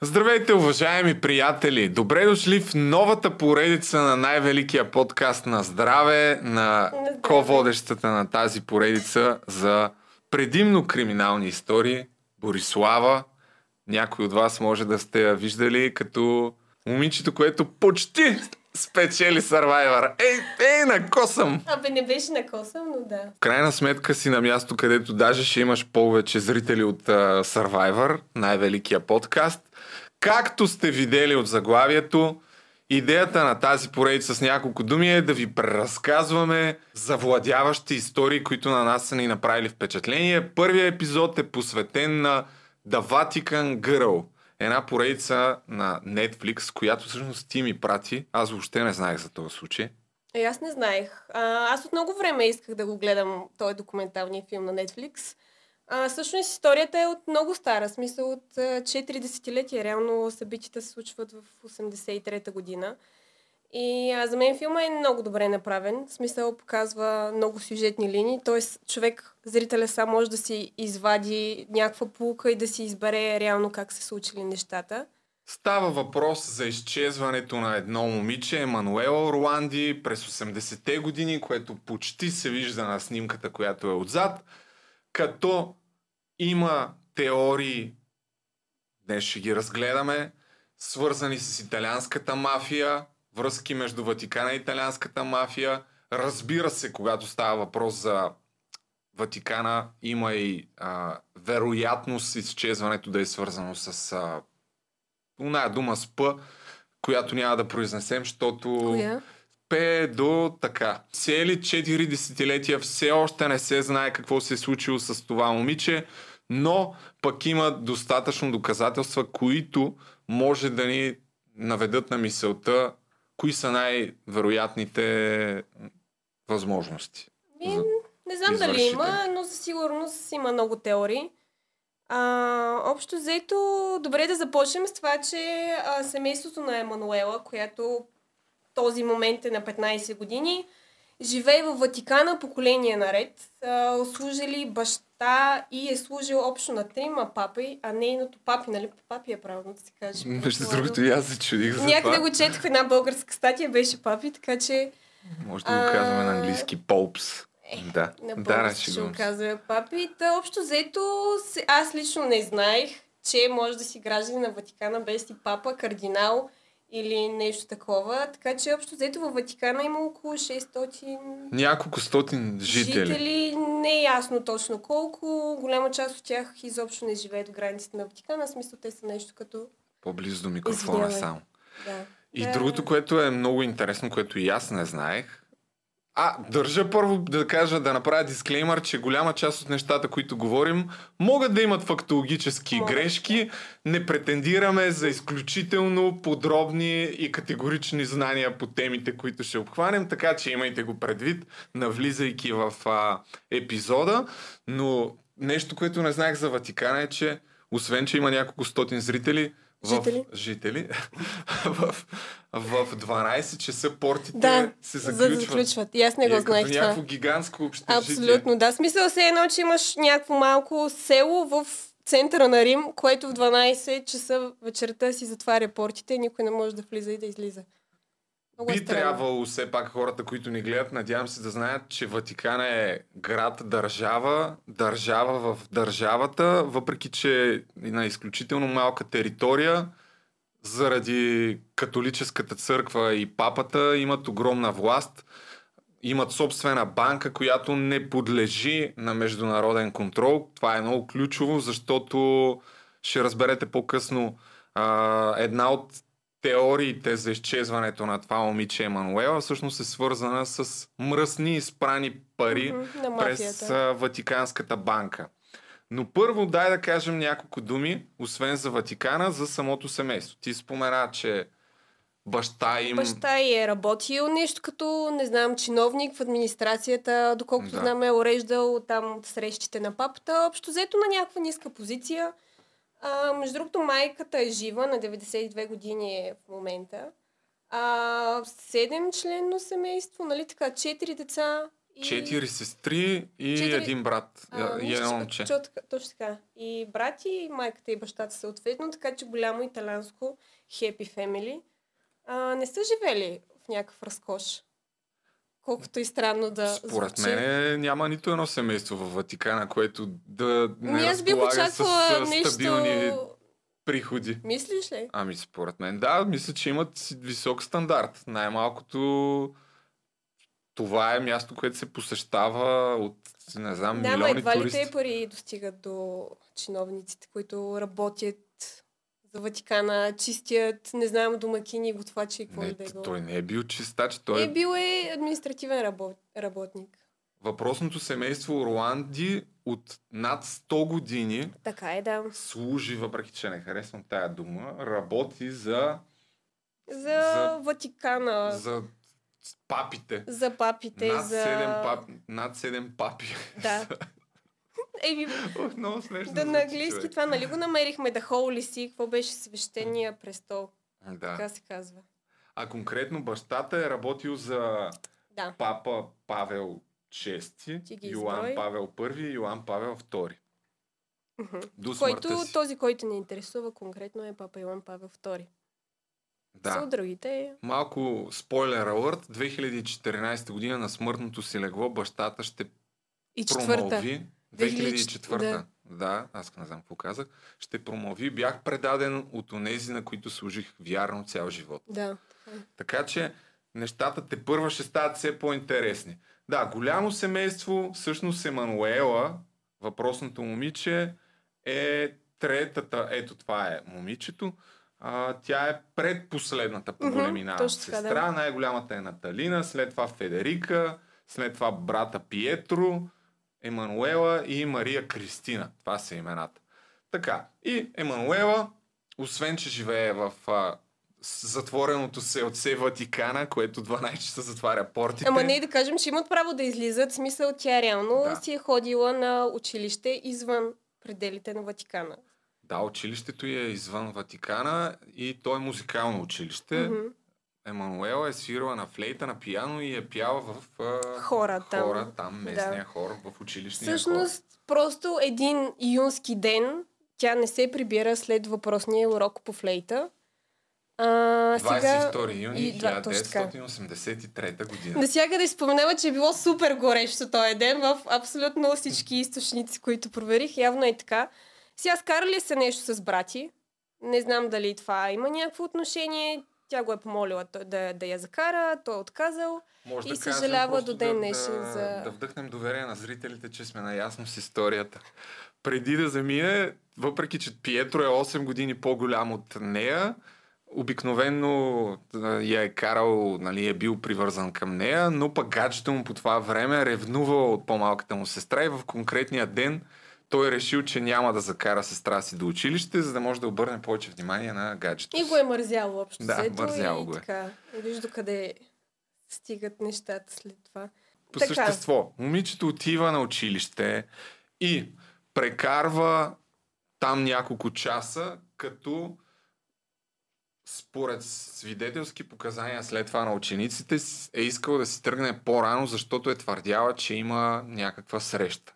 Здравейте, уважаеми приятели! Добре дошли в новата поредица на най-великия подкаст на здраве, на ко-водещата на тази поредица за предимно криминални истории, Борислава. Някой от вас може да сте я виждали като момичето, което почти спечели Survivor. Ей, ей, на косъм! Абе, не беше на коса, но да. В крайна сметка си на място, където даже ще имаш повече зрители от uh, Survivor, най-великия подкаст. Както сте видели от заглавието, идеята на тази поредица с няколко думи е да ви преразказваме завладяващи истории, които на нас са ни направили впечатление. Първият епизод е посветен на The Vatican Girl. Една поредица на Netflix, която всъщност ти ми прати. Аз въобще не знаех за този случай. Е, аз не знаех. А, аз от много време исках да го гледам този документалния филм на Netflix. А, всъщност историята е от много стара, смисъл от а, 4 десетилетия. Реално събитията се случват в 83-та година. И а, за мен филма е много добре направен. Смисъл показва много сюжетни линии. Т.е. човек, зрителя сам може да си извади някаква полука и да си избере реално как се случили нещата. Става въпрос за изчезването на едно момиче, Емануела Орланди, през 80-те години, което почти се вижда на снимката, която е отзад, като има теории, днес ще ги разгледаме, свързани с италианската мафия, връзки между Ватикана и италианската мафия. Разбира се, когато става въпрос за Ватикана, има и а, вероятност изчезването да е свързано с а, оная дума с П, която няма да произнесем, защото Коя? П до така. Цели 4 десетилетия все още не се знае какво се е случило с това момиче, но пък има достатъчно доказателства, които може да ни наведат на мисълта, кои са най-вероятните възможности. За- не знам дали извършители. има, но със сигурност има много теории. А, общо взето, добре да започнем с това, че а, семейството на Емануела, която този момент е на 15 години, живее в Ватикана поколение наред. А, служили баща и е служил общо на трима папи, а нейното папи, нали? Папи е правилно да се каже. Между другото и аз се чудих за Някъде това. го четох в една българска статия, беше папи, така че Може да го казваме на английски Попс. Да, На да, да, ще го казва папи. Та общо взето, аз лично не знаех, че може да си граждани на Ватикана без си папа, кардинал или нещо такова. Така че общо взето във Ватикана има около 600 Няколко стотин жители. жители. Не е ясно точно колко. Голяма част от тях изобщо не живеят в границите на Ватикана. В смисъл те са нещо като... По-близо до микрофона Извинявай. само. Да. И Да. другото, което е много интересно, което и аз не знаех. А, държа първо да кажа, да направя дисклеймър, че голяма част от нещата, които говорим, могат да имат фактологически Могат, грешки. Не претендираме за изключително подробни и категорични знания по темите, които ще обхванем, така че имайте го предвид, навлизайки в а, епизода. Но нещо, което не знаех за Ватикана е, че освен, че има няколко стотин зрители, в, Жители. жители в, в 12 часа портите Да, се за заключват. да заключват. И аз не го е знаех това. някакво гигантско общежитие. Абсолютно, да. Смисъл се едно, че имаш някакво малко село в центъра на Рим, което в 12 часа вечерта си затваря портите и никой не може да влиза и да излиза. Много е Би трябвало все пак хората, които ни гледат, надявам се да знаят, че Ватикан е град-държава, държава в държавата, въпреки че е на изключително малка територия, заради католическата църква и папата имат огромна власт, имат собствена банка, която не подлежи на международен контрол. Това е много ключово, защото ще разберете по-късно а, една от теориите за изчезването на това момиче Емануела всъщност е свързана с мръсни изпрани пари на през а, Ватиканската банка. Но първо дай да кажем няколко думи, освен за Ватикана, за самото семейство. Ти спомена, че баща им... Баща й е работил нещо като, не знам, чиновник в администрацията, доколкото Да. знам е уреждал там срещите на папата. Общо взето на някаква ниска позиция. А, между другото, майката е жива, на 92 години е в момента. А, седем членно семейство, нали така, четири деца И... Четири сестри и Четири- един брат. А, и едно че- момче. Точно така. И брати, и майката и бащата съответно, така че голямо италянско хепи фемили. Не са живели в някакъв разкош. Колкото и странно да Според звучи. мен няма нито едно семейство в Ватикана, което да не Ми аз с очаквала нещо... стабилни приходи. Мислиш ли? Ами според мен да, мисля, че имат висок стандарт. Най-малкото това е място, което се посещава от, не знам, Да, милиони едва ли туристи. те пари достигат до чиновниците, които работят за Ватикана, чистят, не знам, домакини, готвачи и какво Не, да е било. той не е бил чистач, той Е, е... бил е административен работ... работник. Въпросното семейство Орланди от над 100 години Така е, да. служи, въпреки че не харесвам тая дума, работи за, За, За- Ватикана, за, за папите. за папите, Над, за... 7 пап, над 7 папи. Да. Еми, Ох, много смешно. да на английски човек. това, нали го намерихме, да Holy See, какво беше свещения престол, Да. така се казва. А конкретно бащата е работил за Да. папа Павел VI, Йоан. Павел I и Йоан Павел II. До Който, си. този, който ни интересува конкретно е папа Йоан Павел II. Да. Са другите. Малко спойлер алърт. 2014 година на смъртното си легло бащата ще И четвърта. промови 2004. Да. Да. аз не знам какво казах. Ще промови. Бях предаден от онези, на които служих вярно цял живот. Да. Така че нещата те първа ще стават все по-интересни. Да, голямо семейство, всъщност Емануела, въпросното момиче, е третата, ето това е момичето, а, тя е предпоследната по големина така, сестра, да. най-голямата е Наталина, след това Федерика, след това брата Пиетро, Емануела и Мария Кристина. Това са имената. Така, и Емануела, освен че живее в а, затвореното се от се Ватикана, което 12 часа затваря портите. Ама не да кажем, че имат право да излизат. В смисъл, тя реално Да. си е ходила на училище извън пределите на Ватикана. Да, училището е извън Ватикана и то е музикално училище. Мгм. Емануела е свирала на флейта, на пиано и е пяла в а, Хора там. хора там, местния Да. хор, в училищния хор. Всъщност, просто един юнски ден тя не се прибира след въпросния урок по флейта. А, сега... 22 юни и два- точно така. 1983 година. Насякъде споменава, че е било супер горещо този ден в абсолютно всички източници, които проверих. Явно е така. Сега скарали се нещо с брати. Не знам дали това има някакво отношение. Тя го е помолила той да, да я закара, той е отказал. Може И да съжалява кажем до ден днешен да, за- да вдъхнем доверие на зрителите, че сме наясно с историята. Преди да замине, въпреки че Пиетро е 8 години по-голям от нея, обикновенно я е карал, нали, е бил привързан към нея, но пък гаджето му по това време ревнувал от по-малката му сестра и в конкретния ден той е решил, че няма да закара сестра си до училище, за да може да обърне повече внимание на гаджето. И го е мързяло общо Да, взето мързяло и го е. така. Виж до къде стигат нещата след това. По Така. същество, момичето отива на училище и прекарва там няколко часа, като според свидетелски показания след това на учениците е искал да си тръгне по-рано, защото е твърдяла, че има някаква среща.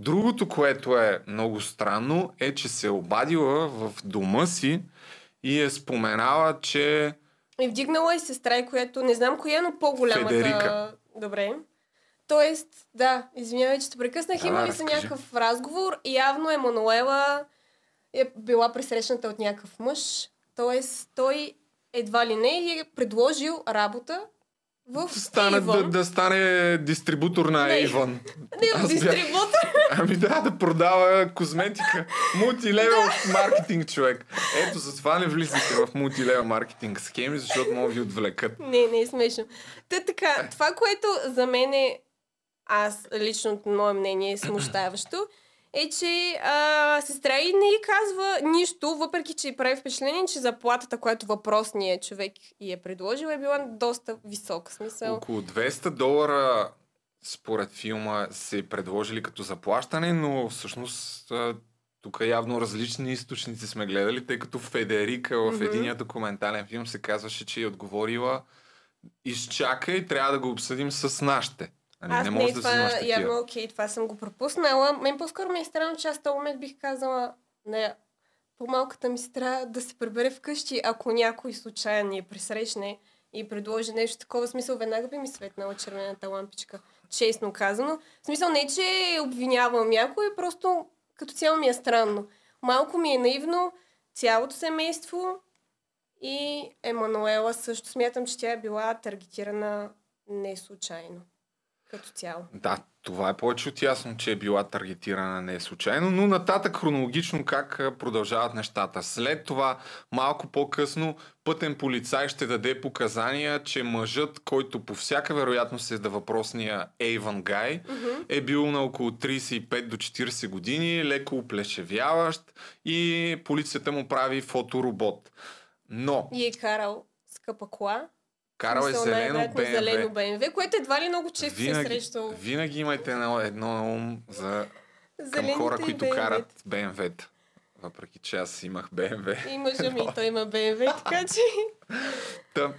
Другото, което е много странно, е, че се е обадила в дома си и е споменала, че И вдигнала и сестра, и която не знам коя, но по-голямата. Федерика. Добре. Тоест, да, извинявай, че те прекъснах. Да, Имали са някакъв разговор и явно Емануела е била пресрещната от някакъв мъж. Тоест, той едва ли не е предложил работа в стана, да, Avon. да стане дистрибутор на Не. Avon. Не, Аз в бях- дистрибутор. Ами да, да продава козметика. Мултилевел маркетинг, човек. Ето, затова не влизате в мултилевел маркетинг схеми, защото могат да ви отвлекат. Не, не е смешно. Та така, това, което за мен е, аз лично от мое мнение е смущаващо, е, че а, сестра и не й казва нищо, въпреки че й прави впечатление, че заплатата, която въпросният човек й е предложил, е била доста висока. Смисъл. Около 200 долара според филма се предложили като заплащане, но всъщност тук явно различни източници сме гледали, тъй като Федерика в единия документален филм се казваше, че е отговорила изчакай, трябва да го обсъдим с нашите. Нали, Аз не не, можеш да това явно окей, това съм го пропуснала. Мен по-скоро ми е странно, че аз този момент бих казала на по-малката ми сестра да се прибере вкъщи, ако някой случайно ни пресрещне и предложи нещо такова, смисъл веднага би ми светнала червената лампичка. Честно казано. В смисъл не, че обвинявам някой, просто като цяло ми е странно. Малко ми е наивно цялото семейство и Емануела също смятам, че тя е била таргетирана не случайно. Като цяло. Да, това е повече от ясно, че е била таргетирана не е случайно, но нататък хронологично как продължават нещата. След това, малко по-късно, пътен полицай ще даде показания, че мъжът, който по всяка вероятност е да въпросния Ейван Гай, е бил на около 35 до 40 години, леко оплешевяващ и полицията му прави фоторобот. Но И е карал скъпа кола. Карал е зелено БМВ. зелено БМВ, което едва ли много често се Винаги, срещал. винаги имайте едно, едно на ум за към хора, които BMW. карат БМВ-та. Въпреки, че аз имах БМВ. И мъжа ми, той има БМВ, така че... Та,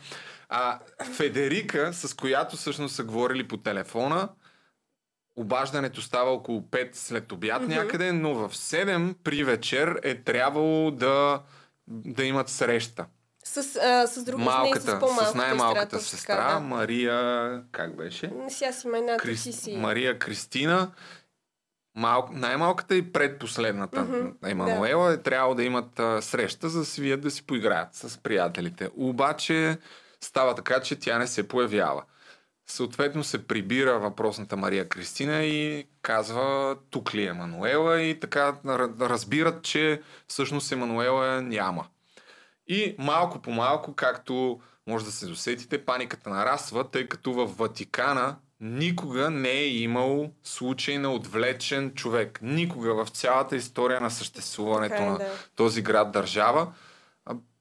а, Федерика, с която всъщност са говорили по телефона, обаждането става около 5 след обяд Мгм. някъде, но в 7 при вечер е трябвало да, да имат среща. С, а, с друга Малката, с, нея, с по-малката с най-малката точно сестра, така, Мария, как беше? да. Сега си майната Крис... си си. Мария Кристина, мал... най-малката и предпоследната Мгм, Емануела е трябвало да имат а, среща, за да си вият да си поиграят с приятелите. Обаче става така, че тя не се появява. Съответно се прибира въпросната Мария Кристина и казва тук ли е Емануела и така разбират, че всъщност Емануела няма. И малко по малко, както може да се досетите, паниката нараства, тъй като в Ватикана никога не е имал случай на отвлечен човек. Никога в цялата история на съществуването Така е, на да. този град-държава.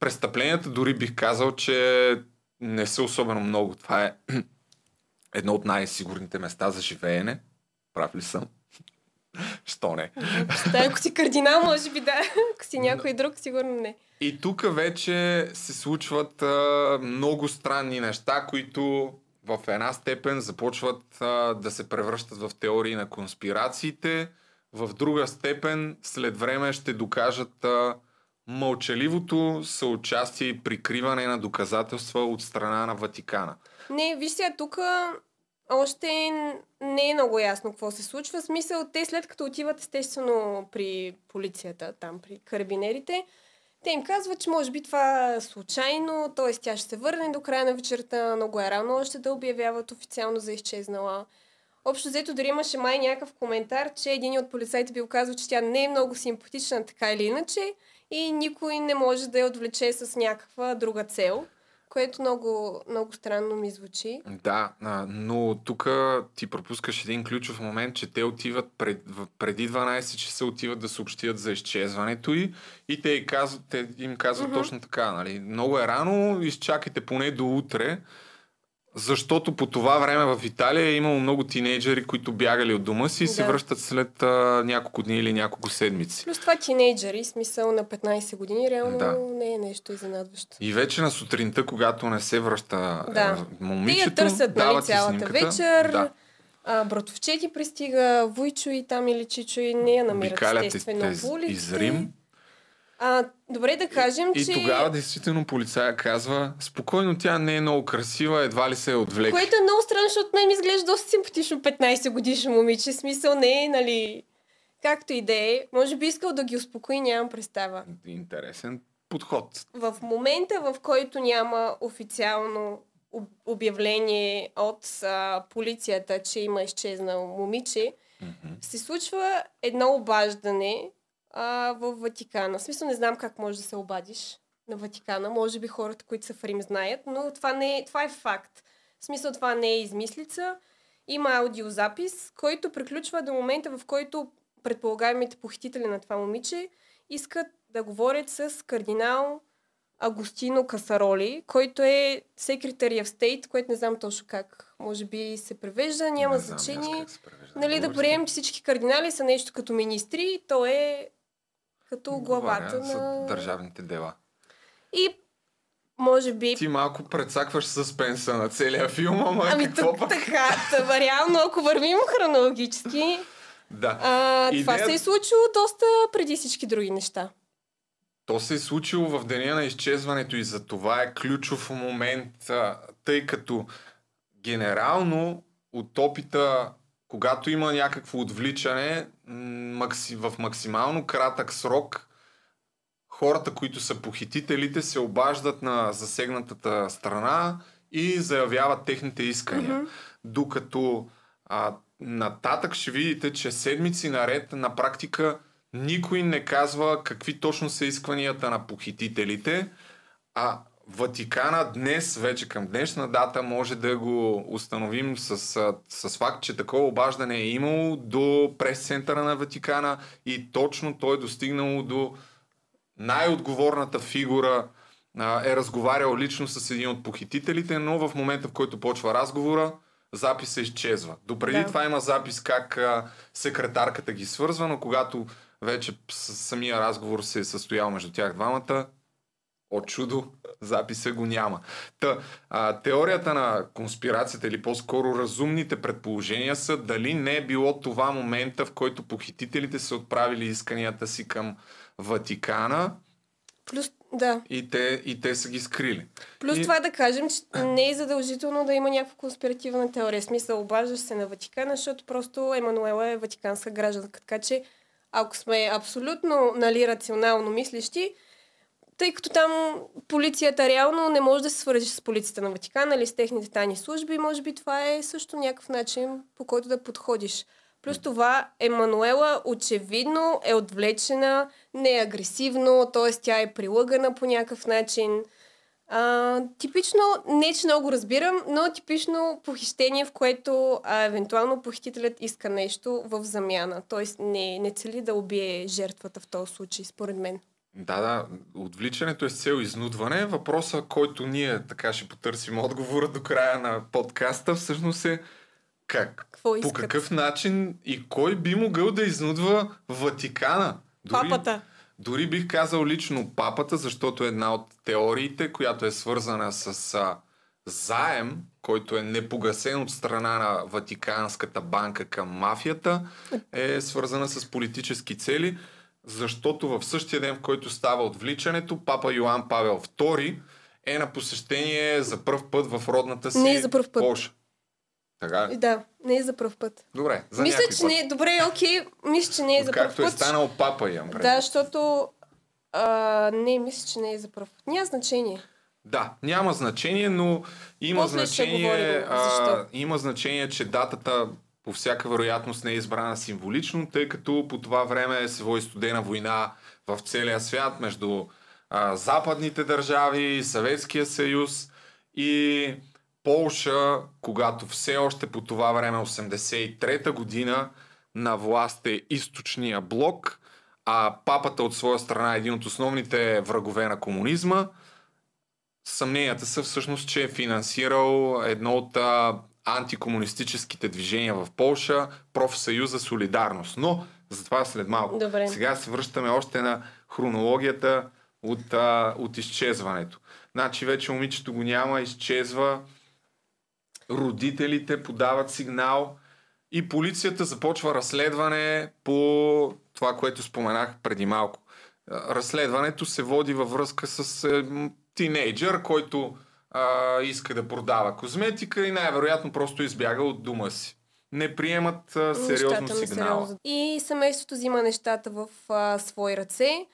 Престъпленията дори бих казал, че не са особено много. Това е едно от най-сигурните места за живеене. Прав ли съм? Що не? Да, ако си кардинал, може би да. Ако си някой друг, сигурно не. И тук вече се случват а, много странни неща, които в една степен започват а, да се превръщат в теории на конспирациите, в друга степен след време ще докажат а, мълчаливото съучастие и прикриване на доказателства от страна на Ватикана. Не, виж сега, тук още не е много ясно какво се случва. В смисъл, те след като отиват естествено при полицията, там при карабинерите, те им казват, че може би това е случайно, т.е. тя ще се върне до края на вечерта, много е рано още да обявяват официално за изчезнала. Общо взето дори имаше май някакъв коментар, че един от полицайите бил казал, че тя не е много симпатична така или иначе и никой не може да я отвлече с някаква друга цел, което много, много странно ми звучи. Да, но тук ти пропускаш един ключов момент, че те отиват пред, преди 12 часа отиват да съобщят за изчезването й и те, й казват, те им казват Мгм. точно така. Нали? Много е рано, изчакайте поне до утре, защото по това време в Италия е имало много тинейджери, които бягали от дома си и се Да. връщат след а, няколко дни или няколко седмици. Плюс това тинейджери, смисъл на 15 години, реално Да. не е нещо изненадващо. И вече на сутринта, когато не се връща Да. е, момичето, Те я търсят нали, цялата снимката. вечер. Да. А, братовчети пристига, Войчо и там или Чичо и не я намират Обикалят естествено из, по улиците. из Рим. А, добре да кажем, И че... тогава действително полицая казва, спокойно тя не е много красива, едва ли се е отвлече. Което е много странно, защото мен ми изглежда доста симпатично 15 годишно момиче. Смисъл не е, нали... Както и да е. Може би искал да ги успокои, нямам представа. Интересен подход. В момента, в който няма официално об- обявление от а, полицията, че има изчезнал момиче, Мгм. се случва едно обаждане а, в Ватикана. В смисъл не знам как можеш да се обадиш на Ватикана. Може би хората, които са в Рим, знаят, но това, не е, това е факт. В смисъл това не е измислица. Има аудиозапис, който приключва до момента, в който предполагаемите похитители на това момиче искат да говорят с кардинал Агустино Касароли, който е Secretary of State, което не знам точно как може би се превежда, няма Не знам значение. Нали, да приемем, че всички кардинали са нещо като министри, то е като главата за на... държавните дела. И Може би. Ти малко прецакваш съспенса на целия филм, ама Ами какво тук пък? така, тъба, реално, ако вървим хронологически, Да. а, това Идея- се е случило доста преди всички други неща. То се е случило в деня на изчезването и за това е ключов момент, тъй като генерално от опита, когато има някакво отвличане, макси, в максимално кратък срок, хората, които са похитителите, се обаждат на засегнатата страна и заявяват техните искания. Мгм. Докато а, нататък ще видите, че седмици наред на практика никой не казва какви точно са исканията на похитителите, а Ватикана днес, вече към днешна дата, може да го установим с, с факт, че такова обаждане е имало до прес-центъра на Ватикана и точно той е достигнало до най-отговорната фигура, е разговарял лично с един от похитителите, но в момента, в който почва разговора, записа изчезва. Допреди Да. това има запис как а, секретарката ги свързва, но когато вече самия разговор се е състоял между тях двамата, от чудо, записа го няма. Та, а, теорията на конспирацията или по-скоро разумните предположения са дали не е било това момента, в който похитителите са отправили исканията си към Ватикана Плюс, да. и те, и те са ги скрили. Плюс И- това да кажем, че не е задължително да има някаква конспиративна теория. Смисъл, обаждаш се на Ватикана, защото просто Емануела е ватиканска гражданка. Така че, ако сме абсолютно нали, рационално мислещи, тъй като там полицията реално не може да се свържи с полицията на Ватикана или с техните тайни служби, може би това е също някакъв начин, по който да подходиш. Плюс това, Емануела очевидно е отвлечена, не е агресивно, т.е. тя е прилъгана по някакъв начин. А, типично, не че много разбирам, но типично похищение, в което а, евентуално похитителят иска нещо в замяна. Тоест не, не цели да убие жертвата в този случай, според мен. Да, да, отвличането е с цел изнудване. Въпросът, който ние така ще потърсим отговора до края на подкаста, всъщност е как? Какво По какъв начин и кой би могъл да изнудва Ватикана? Папата. Дори бих казал лично папата, защото е една от теориите, която е свързана с а, заем, който е непогасен от страна на Ватиканската банка към мафията, е свързана с политически цели, защото в същия ден, в който става отвличането, папа Йоан Павел II е на посещение за първ път в родната си Не е за пръв път. Полша. Така ли? Да, не е за първ път. Добре, за мисля, че път. не е. Добре, окей, мисля, че не е за първ Както е път. станал папа, имам. Да, защото... А, не, мисля, че не е за първ път. Няма значение. Да, няма значение, но има После значение, говорим а, има значение, че датата по всяка вероятност не е избрана символично, тъй като по това време се води студена война в целия свят между а, западните държави, Съветския съюз и Полша, когато все още по това време, 83-та година, на власт е източния блок, а папата от своя страна е един от основните врагове на комунизма. Съмненията са всъщност, че е финансирал едно от антикомунистическите движения в Полша, профсъюза Солидарност. Но за това след малко. Добре. Сега се връщаме още на хронологията от, а, от изчезването. Значи вече момичето го няма, изчезва, родителите подават сигнал и полицията започва разследване по това, което споменах преди малко. Разследването се води във връзка с е, тинейджър, който а, иска да продава козметика и най-вероятно просто избяга от дома си. Не приемат а, сериозно Нещата сигнала. несериозно. И семейството взима нещата в а, свои ръце.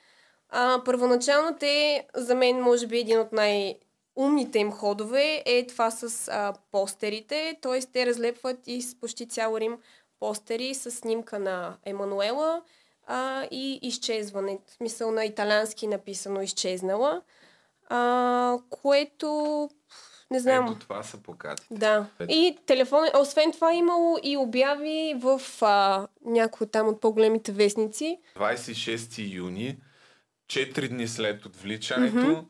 А, първоначално те, за мен, може би един от най-умните им ходове е това с а, постерите. Т.е. те разлепват и с почти цял Рим постери с снимка на Емануела а, и изчезване. В смисъл на италянски написано изчезнала. А, което не знам. Ето това са плакати. Да. И телефон, освен това имало и обяви в а, някои там от по-големите вестници. 26 юни, 4 дни след отвличането, mm-hmm.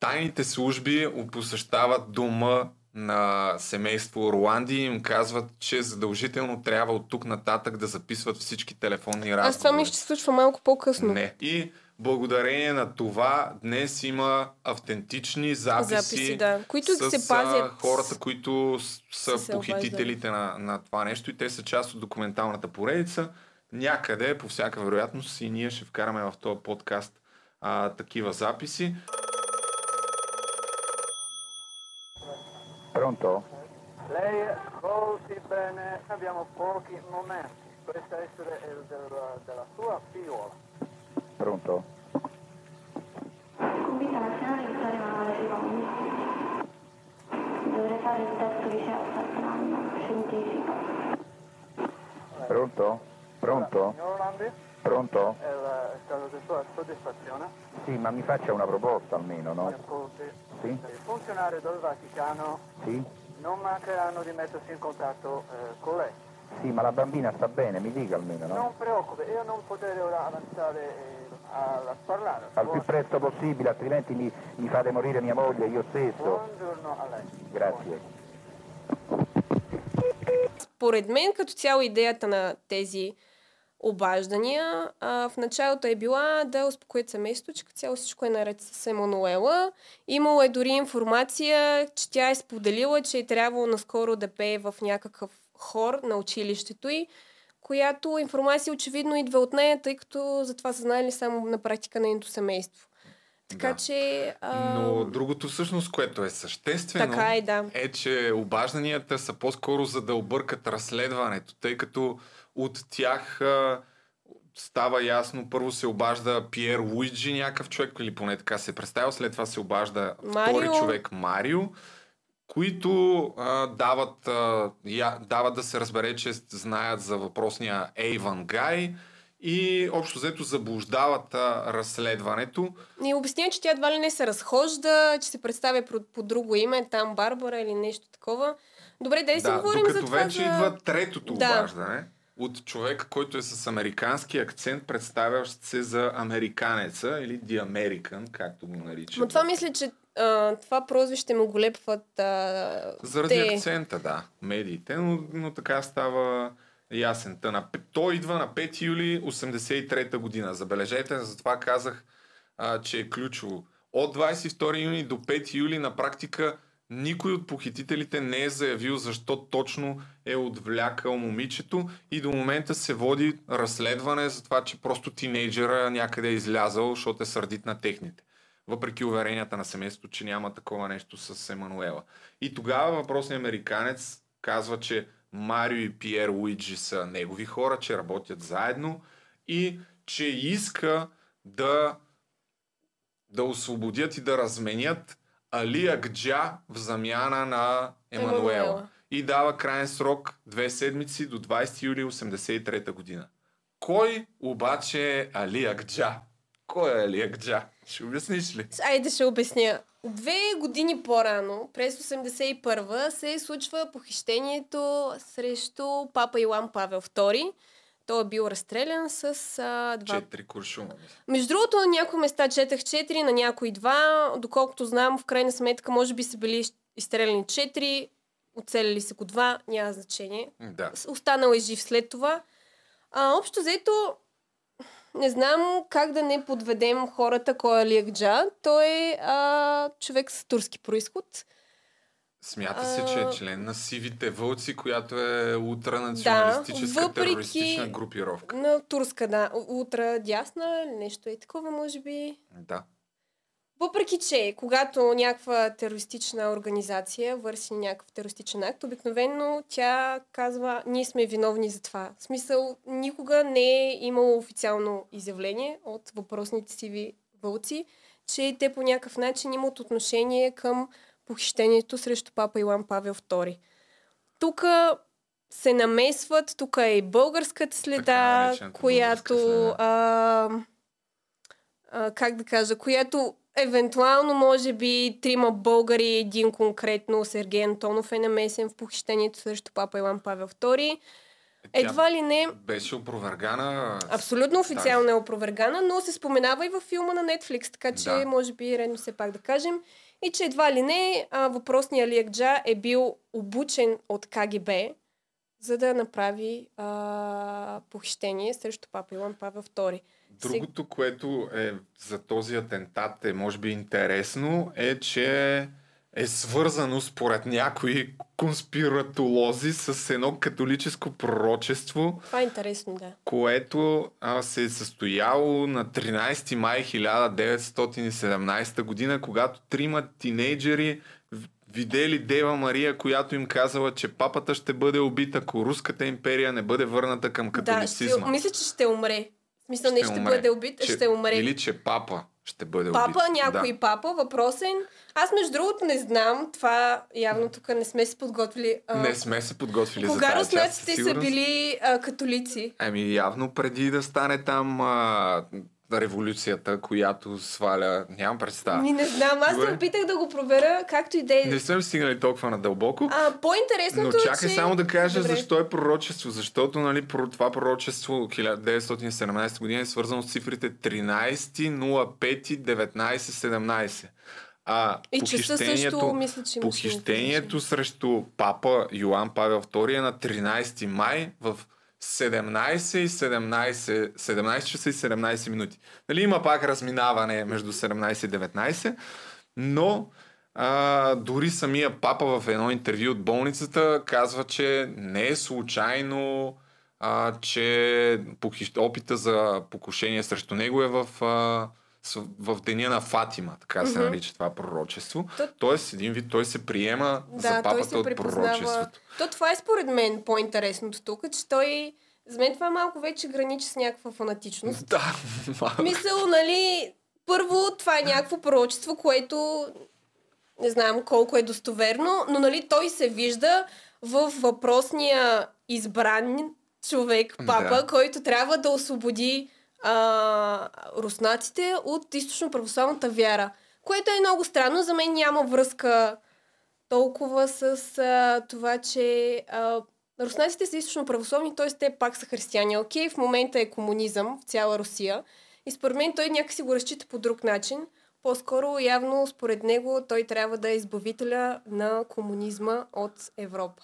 тайните служби посещават дома на семейство Орланди и им казват, че задължително трябва от тук нататък да записват всички телефонни разговори. Аз това ми ще случва малко по-късно. Не. И благодарение на това днес има автентични записи, Записи, да, които с се пазят. хората, които са се похитителите на, на това нещо и те са част от документалната поредица. Някъде, по всяка вероятност, и ние ще вкараме в този подкаст а, такива записи. Pronto? Lei ascolti bene, abbiamo pochi momenti. Questo essere il del- della sua figliola. Pronto? Convita nazionale Vittorio Emanuele II. Dovrei fare il test liceo quest'anno, scientifico. Pronto? Pronto? Signor Orlandi, Pronto? è il è stato di sua soddisfazione. Sì, ma mi faccia una proposta almeno, Mi no? ascolti. Sì? I funzionari del Vaticano Sì? non mancheranno di mettersi in contatto eh, con lei. Sì, ma la bambina sta bene, mi dica almeno, no? Non preoccupi, io non potrei ora avanzare eh, a, a parlare. Al più presto possibile, altrimenti mi, mi fate morire mia moglie io stesso. Buongiorno a lei. Grazie. Според мен, като цяло идеята на тези обаждания а, в началото е била да успокоят семейството, че като цяло всичко е наред с Емануела. Имало е дори информация, че тя е споделила, че е трябвало наскоро да пее в някакъв хор на училището й, която информация очевидно идва от нея, тъй като за това са знаели само на практика нейното семейство. Така Да. че... А, Но другото всъщност, което е съществено, Така е, да. е, че обажданията са по-скоро за да объркат разследването, тъй като от тях а, става ясно, първо се обажда Пиер Луиджи, някакъв човек, или поне така се е представил, след това се обажда втори Марио. човек Марио, които а, дават, а, я, дават да се разбере, че знаят за въпросния Ейван Гай и общо взето заблуждават а, разследването. И обясня, че тя едва ли не се разхожда, че се представя по, по друго име, там Барбара или нещо такова. Добре, да, да си говорим за това. вече за... идва третото Да. обаждане от човек, който е с американски акцент, представящ се за американеца или The American, както го наричат. Но това мисля, че а, това прозвище му го лепват а, Заради те. акцента, да, медиите, но, но така става ясен. Та, на, той идва на 5 юли 83 година. Забележете, затова казах, а, че е ключово. От 22 юни до 5 юли на практика никой от похитителите не е заявил защо точно е отвлякал момичето и до момента се води разследване за това, че просто тинейджера някъде е излязъл, защото е сърдит на техните. Въпреки уверенията на семейството, че няма такова нещо с Емануела. И тогава въпросният американец казва, че Марио и Пиер Луиджи са негови хора, че работят заедно и че иска да, да освободят и да разменят Али Акджа в замяна на Емануела. Емануела. И дава крайен срок две седмици до 20 юли 83 година. Кой обаче е Али Акджа? Кой е Али Акджа? Ще обясниш ли? Айде ще обясня. Две години по-рано, през 81-а, се случва похищението срещу папа Илан Павел II. Той е бил разстрелян с а, два Четири куршума. Между другото, на някои места четах 4, на някои 2. Доколкото знам, в крайна сметка, може би са били изстреляни 4, оцелили са го 2, няма значение. Да. Останал е жив след това. А, общо взето, не знам как да не подведем хората, кой е Алиакджа. Той е а, човек с турски происход. Смята се, че е А, член на сивите вълци, която е ултранационалистическа Да, въпреки- терористична групировка. На турска, да. Утра дясна нещо е такова, може би. Да. Въпреки, че когато някаква терористична организация върши някакъв терористичен акт, обикновено тя казва, ние сме виновни за това. В смисъл, никога не е имало официално изявление от въпросните сиви вълци, че те по някакъв начин имат отношение към похищението срещу папа Илан Павел II. Тук се намесват, тук е и българската следа, която българска следа. а, а, как да кажа, която евентуално, може би, трима българи, един конкретно, Сергей Антонов е намесен в похищението срещу папа Илан Павел II. Тя Едва ли не, Беше опровергана. абсолютно официално е опровергана, но се споменава и във филма на Netflix, така че Да. може би е редно все пак да кажем. И че едва ли не, а, въпросният Алиакджа е бил обучен от КГБ, за да направи а, похищение срещу папа Илан Павел II. Другото, което е за този атентат е може би интересно, е, че е свързано според някои конспиратолози с едно католическо пророчество, Това е интересно, да. което а, се е състояло на 13 май 1917 година, когато трима тинейджери видели Дева Мария, която им казала, че папата ще бъде убит, ако Руската империя не бъде върната към Да, католицизма. ще, мисля, че ще умре. Смисъл не ще умре. бъде убит, Че- ще умре. Или че папа ще бъде Папа, убит. някой Да. папа, въпросен. Аз между другото не знам, това явно тук не сме се подготвили. а, Не сме се подготвили за Кога тази част, руснаците са били а, католици? Ами явно преди да стане там а, революцията, която сваля... Нямам представа. Ми не знам, аз се опитах да го проверя, както и да е. Не сме стигнали толкова надълбоко. А, по-интересното Но е, чакай че... само да кажа Добре. защо е пророчество. Защото нали, това пророчество 1917 година е свързано с цифрите 13.05.1917. А И часа също похищението, мисля, че похищението срещу папа Йоан Павел II е на 13 май в 17 и 17, 17 часа и 17 минути. Нали, има пак разминаване между 17 и 19, но а, дори самия папа в едно интервю от болницата казва, че не е случайно, а, че опита за покушение срещу него е в, а, в деня на Фатима, така се нарича това пророчество. То- Тоест, един вид той се приема за Да, той папата се от пророчеството. То това е според мен по-интересното тук, че той... За мен това малко вече граничи с някаква фанатичност. Да, Мисъл, нали, първо това е някакво пророчество, което не знам колко е достоверно, но нали той се вижда в въпросния избран човек, папа, Да. който трябва да освободи а, руснаците от източно-православната вяра. Което е много странно, за мен няма връзка толкова с а, това, че а, руснаците са източно православни, т.е. те пак са християни. Окей, в момента е комунизъм в цяла Русия и според мен той някакси го разчита по друг начин. По-скоро, явно, според него, той трябва да е избавителя на комунизма от Европа.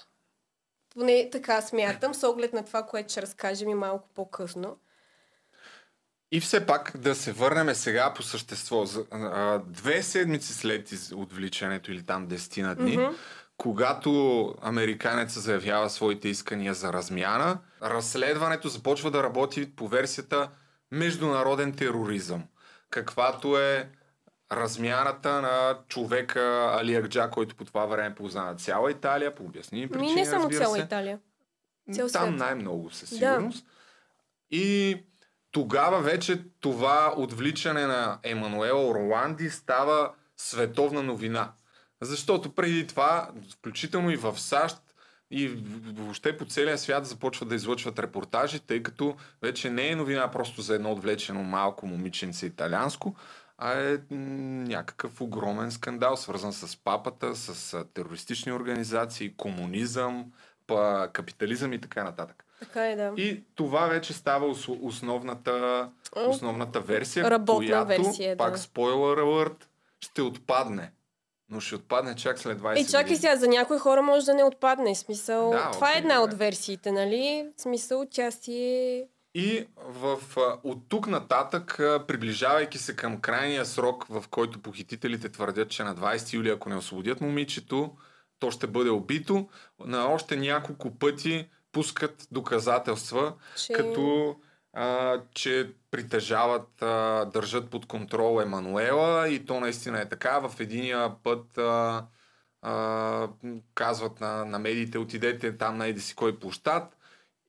Поне така смятам, с оглед на това, което ще разкажем и малко по-късно. И все пак да се върнем сега по същество. Две седмици след отвличането или там 10 на дни, Мгм. когато американеца заявява своите искания за размяна, разследването започва да работи по версията международен тероризъм, каквато е размяната на човека Али Акджа, който по това време познава цяла Италия, по обясними причини, Ми не само цяла се. Италия. Цял Там най-много със Да. сигурност. И тогава вече това отвличане на Емануел Орланди става световна новина. Защото преди това, включително и в САЩ, и въобще по целия свят започват да излъчват репортажи, тъй като вече не е новина просто за едно отвлечено малко момиченце италианско, а е някакъв огромен скандал, свързан с папата, с терористични организации, комунизъм, капитализъм и така нататък. Така е, да. И това вече става ос- основната, основната версия, Работна която, версия, да. пак спойлер alert, ще отпадне. Но ще отпадне чак след 20 Е, чакай сега, за някой хора може да не отпадне. Смисъл, Да, това е окей, една да. от версиите, нали? В Смисъл, тя си е... И в, от тук нататък, приближавайки се към крайния срок, в който похитителите твърдят, че на 20 юли, ако не освободят момичето, то ще бъде убито, на още няколко пъти пускат доказателства, Че... като а, че притежават, а, държат под контрол Емануела и то наистина е така. В единия път а, а, казват на, на медиите, отидете там на еди си кой площад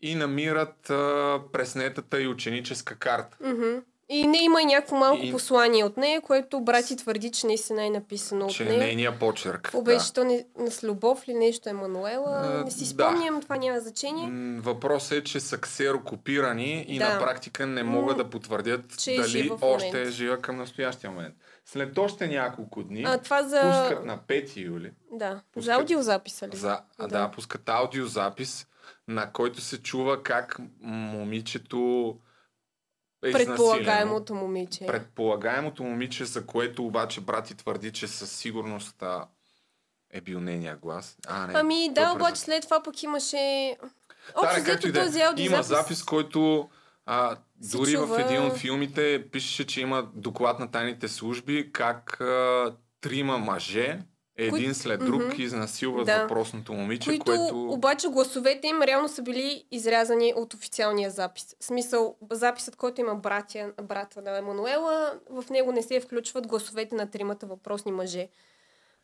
и намират а, преснетата и ученическа карта. Мгм. И не има и някакво малко И- послание от нея, което брати твърди, че наистина е написано от че е нея. нейния почерк. Беше то не, с любов ли нещо Емануела? А, не си да. спомням, това няма значение. Въпросът е, че са ксерокопирани и Да. на практика не могат да потвърдят че е дали в още е жива към настоящия момент. След още няколко дни А, това за... пускат на 5 юли Да, пускат- за аудиозаписа ли? За, да. Да. пускат аудиозапис, на който се чува как момичето е. Предполагаемото момиче. Предполагаемото момиче, за което обаче брати твърди, че със сигурност е бил нейния глас. А, не, Ами да, обаче след това пък имаше... Общо да, както и да е. Има аудиозапис... запис, който а, Дори чува... в един от филмите пишеше, че има доклад на тайните служби, как а, трима мъже, един след друг, Мгм. изнасилват Да. въпросното момиче, които което... обаче гласовете им реално са били изрязани от официалния запис. В смисъл, записът, който има братя, брата на Емануела, в него не се включват гласовете на тримата въпросни мъже.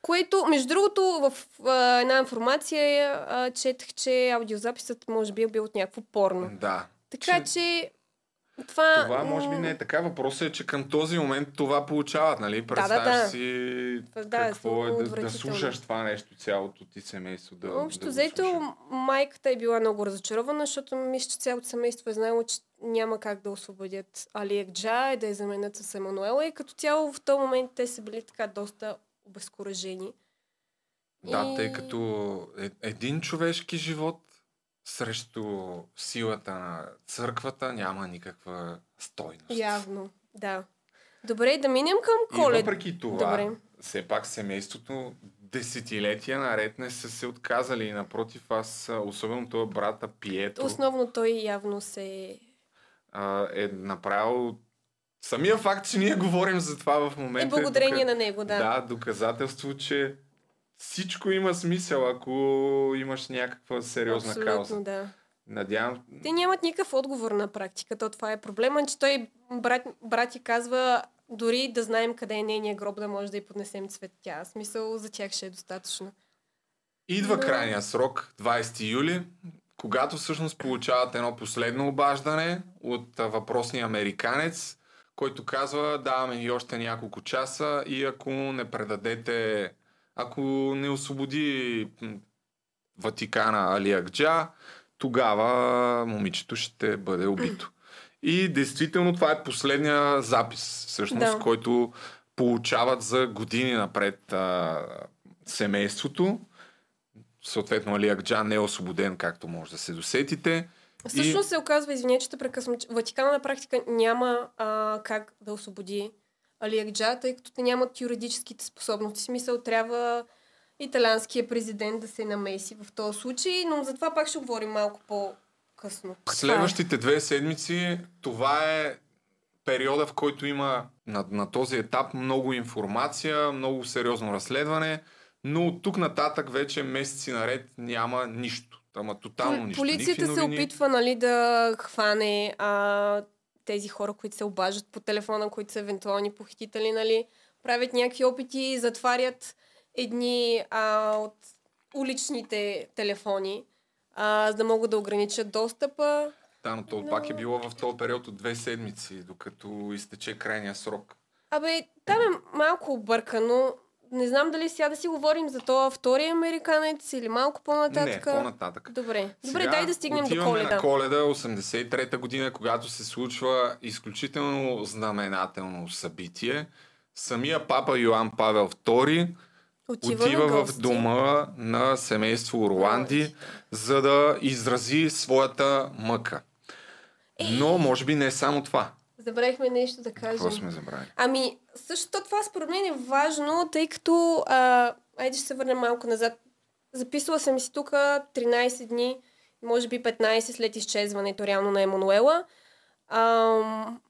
Което, между другото, в а, една информация а, четах, че аудиозаписът може би е бил от някакво порно. Да. Така Че- че това... Това може би не е така. Въпросът е, че към този момент това получават, нали? Представяш да, да. си Да, е какво е да, да слушаш това нещо, цялото ти семейство да Общо да взето, майката е била много разочарована, защото мисля, че цялото семейство е знаело, че няма как да освободят Али Екджа и да я заменят с Емануела. И като цяло в този момент те са били така доста обезкуражени. Да, И- тъй като е, един човешки живот срещу силата на църквата няма никаква стойност. Явно, да. Добре, да минем към И колед. въпреки това, Добре. все пак семейството десетилетия наред не са се отказали. И напротив, аз, особено това брата Пиетро, Основно той явно се... е направил самия факт, че ние говорим за това в Е момента. благодарение дока- на него, да. да, доказателство, че всичко има смисъл, ако имаш някаква сериозна Абсолютно, кауза. да. Надявам, Те нямат никакъв отговор на практика. То това е проблема, че той брат, брат ти казва дори да знаем къде е нейния гроб, да може да й поднесем цветя. Смисъл за тях ще е достатъчно. Идва Но- крайния срок, 20 юли, когато всъщност получават едно последно обаждане от въпросния американец, който казва, даваме ви още няколко часа и ако не предадете, ако не освободи Ватикана Али Акджа, тогава момичето ще бъде убито. И действително това е последния запис, всъщност, Да. който получават за години напред а, семейството. Съответно, Али Акджа не е освободен, както може да се досетите. Всъщност се оказва, извиня, че те прекъсвам, Ватикана на практика няма а, как да освободи Али Акджа, тъй като те нямат юридическите способности. В смисъл трябва италианския президент да се намеси в този случай, но за това пак ще говорим малко по-късно. Следващите две седмици, това е периода, в който има на, на този етап много информация, много сериозно разследване, но от тук нататък вече месеци наред няма нищо. Ама тотално нищо. Полицията се опитва нали, да хване а, тези хора, които се обаждат по телефона, които са евентуални похитители. Нали. Правят някакви опити, затварят едни а, от уличните телефони, а, за да могат да ограничат достъпа. Да, но то Но- пак е било в този период от две седмици, докато изтече крайния срок. Абе, там е малко объркано. Не знам дали сега да си говорим за това втори американец или малко по-нататък. Не, по-нататък. Добре. Добре, Сега дай да стигнем до коледа. на коледа, 83-та година, когато се случва изключително знаменателно събитие. Самия папа Йоан Павел II Отива, отива в дома на семейство Орланди, за да изрази своята мъка. Но, може би не е само това. Забравихме нещо да кажем. Какво сме забравили? Ами, също това според мен е важно, тъй като... А, айде ще се върнем малко назад. Записала съм си тук 13 дни, може би 15 след изчезването реално на Емануела. Ам,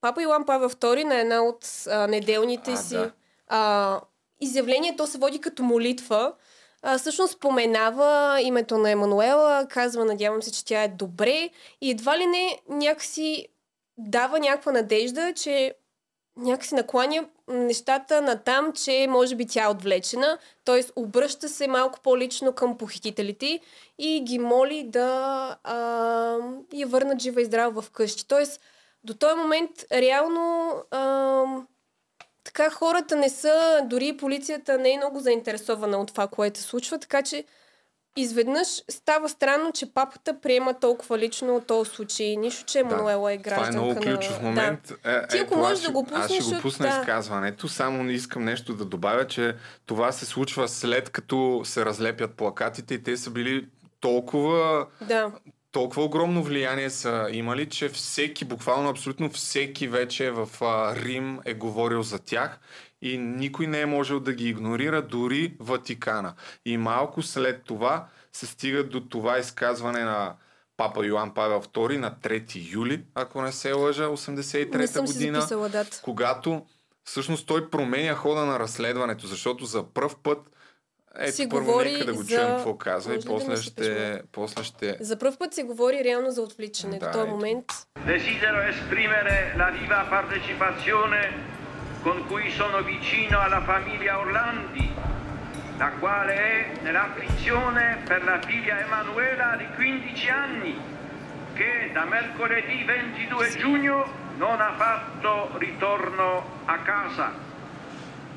Папа Илан Павел II на една от а, неделните А, си да. а, изявления, то се води като молитва. А, всъщност споменава името на Емануела, казва, надявам се, че тя е добре и едва ли не някакси дава някаква надежда, че някакси накланя нещата на там, че може би тя е отвлечена, т.е. обръща се малко по-лично към похитителите и ги моли да а, я върнат жива и здрава в къщи. Т.е. до този момент реално а, така хората не са, дори полицията не е много заинтересована от това, което се случва, така че изведнъж става странно, че папата приема толкова лично от този случай. Нищо, че Емануела е Това е гражданка много ключов на... момент. Е, Ти е, ако това можеш да го пуснеш, Аз ще го пусна да. изказването, само не искам нещо да добавя, че това се случва след като се разлепят плакатите и те са били толкова Да, да. толкова огромно влияние са имали, че всеки, буквално абсолютно всеки вече в а, Рим е говорил за тях и никой не е можел да ги игнорира, дори Ватикана. И малко след това се стига до това изказване на папа Йоан Павел II на 3 юли, ако не се лъжа, 83-та Не съм си година, записала когато всъщност той променя хода на разследването, защото за пръв път ето Си първо говори нека да го за- чуем какво казва и Може да после ми ще, после ще... За първ път се говори реално за отвличане. Да, в този ето. момент Desidero esprimere la viva partecipazione con cui sono vicino alla famiglia Orlandi, la quale è nell'afflizione per la figlia Emanuela di 15 anni, che da mercoledì 22 giugno non ha fatto ritorno a casa.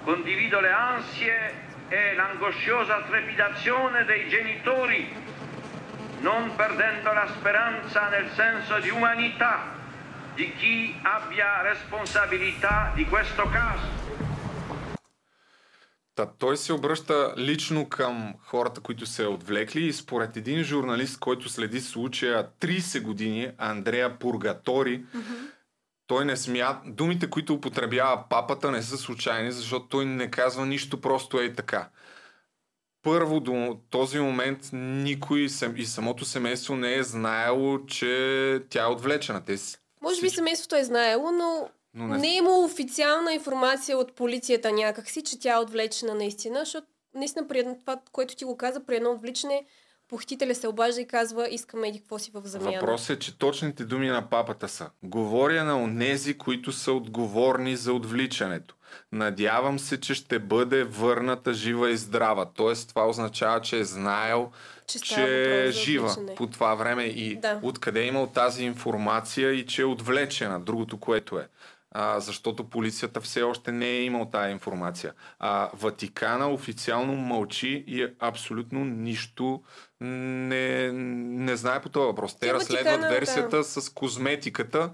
Condivido le ansie e l'angosciosa trepidazione dei genitori non perdendo la speranza nel senso di umanità di chi abbia responsabilità di questo caso. Та, той се обръща лично към хората, които се отвлекли и според един журналист, който следи случая 30 години, Андрея Пургатори, той не смят... Думите, които употребява папата, не са случайни, защото той не казва нищо просто е така. Първо до този момент никой и самото семейство не е знаело, че тя е отвлечена. Те Може би семейството е знаело, но, Но не... не- не е имало официална информация от полицията някакси, че тя е отвлечена наистина, защото наистина при едно, това, което ти го каза, при едно отвличане, похитителя се обажда и казва, искаме еди какво си в замяна. Въпросът е, че точните думи на папата са Говоря на онези, които са отговорни за отвличането. Надявам се, че ще бъде върната жива и здрава. Тоест, това означава, че е знаел, Че че, е жива отвличане. по това време и Да. откъде е имал тази информация и че е отвлечена. Другото, което е. А, защото полицията все още не е имал тази информация. А Ватикана официално мълчи и е абсолютно нищо не, не знае по този въпрос. Те разследват Ватикана, версията с козметиката,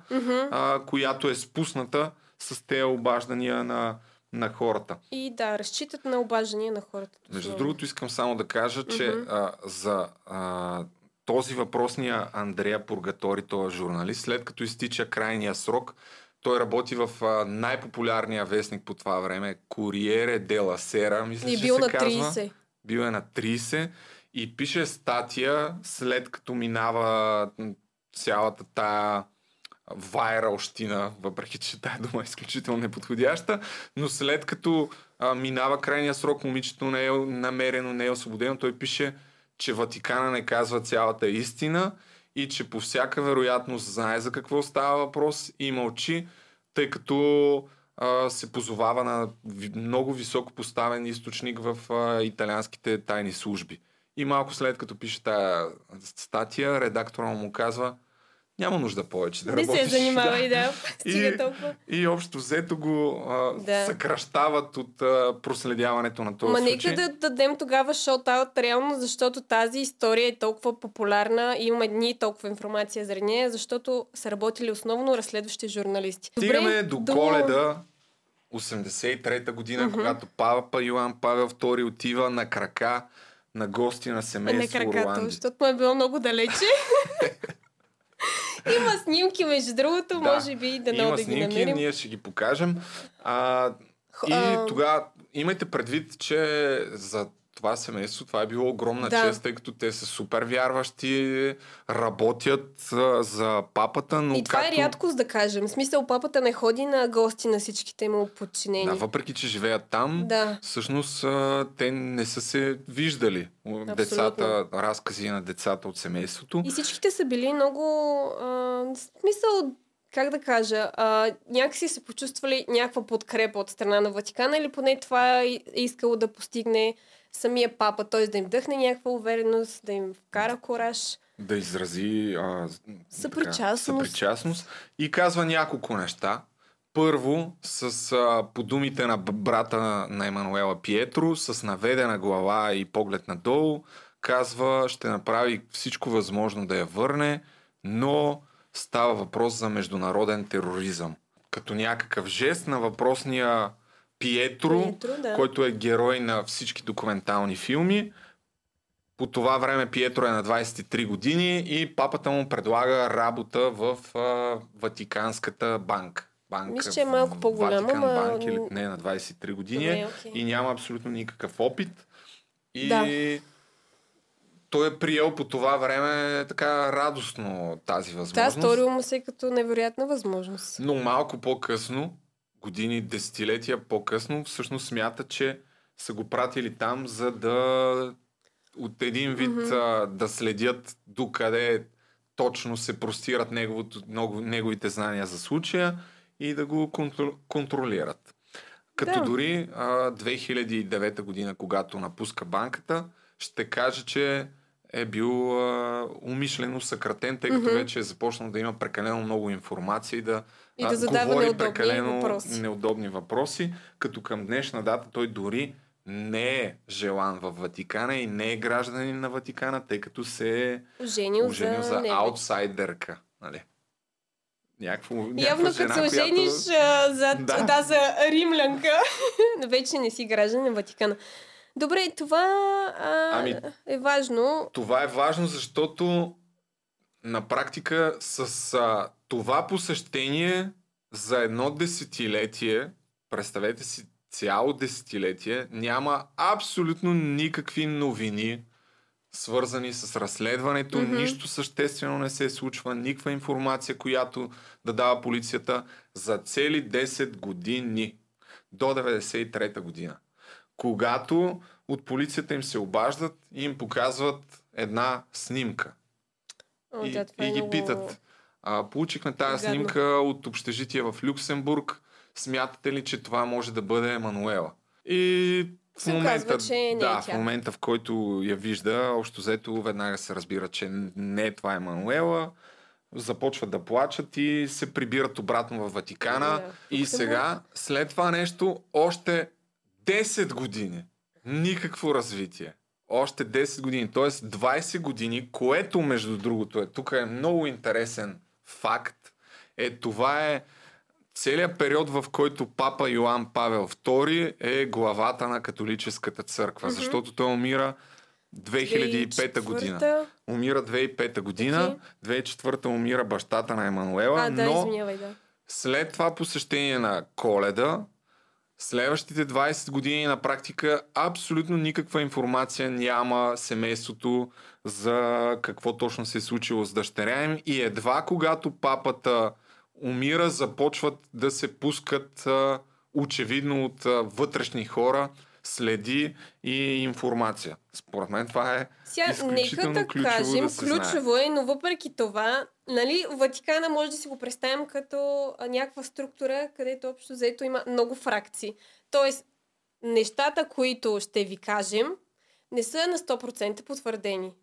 а, която е спусната с тези обаждания на, на хората. И да, разчитат на обаждания на хората. Между другото искам само да кажа, че Мгм. а, за а, този въпросния Андрея Пургатори, този е журналист, след като изтича крайния срок, той работи в а, най-популярния вестник по това време, Куриере Дела Сера, мисля, И че бил се на казва. 30. Бил е на 30 и пише статия след като минава цялата тая вайралщина, въпреки че тая дума е изключително неподходяща, но след като а, минава крайния срок, момичето не е намерено, не е освободено, той пише, че Ватикана не казва цялата истина и че по всяка вероятност знае за какво става въпрос и мълчи, тъй като а, се позовава на много високо поставен източник в а, италианските тайни служби. И малко след като пише тая статия, редактора му казва, няма нужда повече да Не работиш. се занимава Да. и да. Стига И- толкова. И общо взето го а, Да. съкръщават от а, проследяването на този Ма случай. нека да дадем тогава шоут-аут реално, защото тази история е толкова популярна и имаме дни толкова информация за нея, защото са работили основно разследващи журналисти. Стигаме до Коледа 83-та година, когато папа Йоан Павел II отива на крака на гости на не семейство краката, Орланди. защото му е било много далече. Има снимки, между другото, Да, може би да Има да ги снимки, намерим. ние ще ги покажем. А, и тогава имайте предвид, че за това семейство това е било огромна Да. чест, тъй като те са супер вярващи, работят а, за папата, но И това както... е рядкост да кажем. В смисъл, папата не ходи на гости на всичките му подчинени. Да, въпреки, че живеят там, Да. всъщност а, те не са се виждали. Децата, разкази на децата от семейството. И всичките са били много... А, смисъл, как да кажа, а, някакси са почувствали някаква подкрепа от страна на Ватикана или поне това е искало да постигне самия папа, т.е. да им дъхне някаква увереност, да им вкара кораж. да изрази а, Съпричастност. Така, съпричастност и казва няколко неща. Първо, с, а, по думите на брата на, на Емануела Пиетро, с наведена глава и поглед надолу, казва, ще направи всичко възможно да я върне, но става въпрос за международен тероризъм. Като някакъв жест на въпросния Пиетро, Пиетро, да. който е герой на всички документални филми. По това време Пиетро е на 23 години и папата му предлага работа в а, Ватиканската банка. банка Мисля, че е малко по-голяма, Ватикан ма- банк или не, на 23 години Добре, окей. и няма абсолютно никакъв опит. И Да. той е приел по това време така радостно тази Да, възможност. сторило му се като невероятна възможност. Но малко по-късно, години, десетилетия по-късно, всъщност смята, че са го пратили там, за да от един вид mm-hmm. а, да следят докъде точно се простират неговото, много, неговите знания за случая и да го контр, контролират. Като Да. дори а, 2009 година, когато напуска банката, ще каже, че е бил а, умишлено съкратен, тъй като Мгм. вече е започнал да има прекалено много информация и да, И да задава говори неудобни прекалено въпроси. неудобни въпроси, като към днешна дата той дори не е желан в Ватикана и не е гражданин на Ватикана, тъй като се е Оженил, оженил за, за аутсайдерка. Нали? Някакво, Явно жена, като се ожениш която... за, Да. да. за римлянка, вече не си граждан на Ватикана. Добре, това а, Ами- е важно. Това е важно, защото на практика с а, това посещение за едно десетилетие, представете си цяло десетилетие, няма абсолютно никакви новини, свързани с разследването. Мгм. Нищо съществено не се случва, никаква информация, която да дава полицията за цели 10 години до 93-та година. Когато от полицията им се обаждат и им показват една снимка. О, и, да, е и ги много... питат. А, получихме тази гадно. снимка от общежитие в Люксембург. Смятате ли, че това може да бъде Емануела? И в момента, оказва, че не е да, тя. в момента, в който я вижда, общо взето веднага се разбира, че не е това Емануела. Започват да плачат и се прибират обратно в Ватикана. Да, и сега, след това нещо, още 10 години. Никакво развитие. Още 10 години, т.е. 20 години, което между другото е, тук е много интересен факт, е това е целият период, в който папа Йоан Павел II е главата на католическата църква, Мгм. защото той умира 2005 година. 2004-та. Умира 2005 година, 2004 умира бащата на Емануела, А, да, но извинявай, да. след това посещение на коледа, следващите 20 години на практика абсолютно никаква информация няма семейството за какво точно се е случило с дъщеря им и едва когато папата умира, започват да се пускат очевидно от вътрешни хора следи и информация. Според мен това е Сега, изключително нека да ключово кажем, да се знае. ключово е, но въпреки това, нали, Ватикана може да си го представим като някаква структура, където общо взето има много фракции. Тоест, нещата, които ще ви кажем, не са на 100% потвърдени.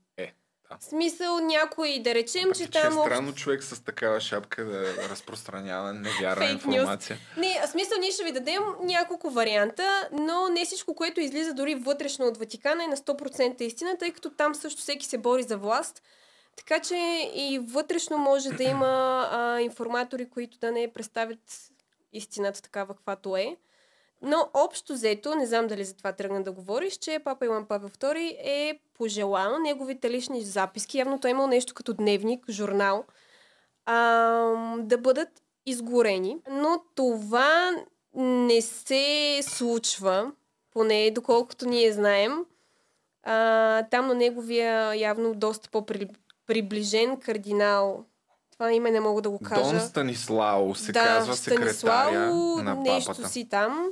Е. В смисъл някой да речем, Въпреки, че че е там... общо- странно човек с такава шапка да разпространява невярна Fake news. информация. Не, в смисъл ние ще ви дадем няколко варианта, но не всичко, което излиза дори вътрешно от Ватикана е на 100% истина, тъй като там също всеки се бори за власт. Така че и вътрешно може да има а, информатори, които да не представят истината такава, каквато е. Но общо взето, не знам дали за това тръгна да говориш, че папа Иван Павел II е пожелал неговите лични записки, явно той е имал нещо като дневник, журнал, а, да бъдат изгорени. Но това не се случва, поне доколкото ние знаем. А, там на неговия явно доста по-приближен кардинал, това име не мога да го кажа. Дон Станислао се да, казва секретаря Станислао, на нещо папата. си там.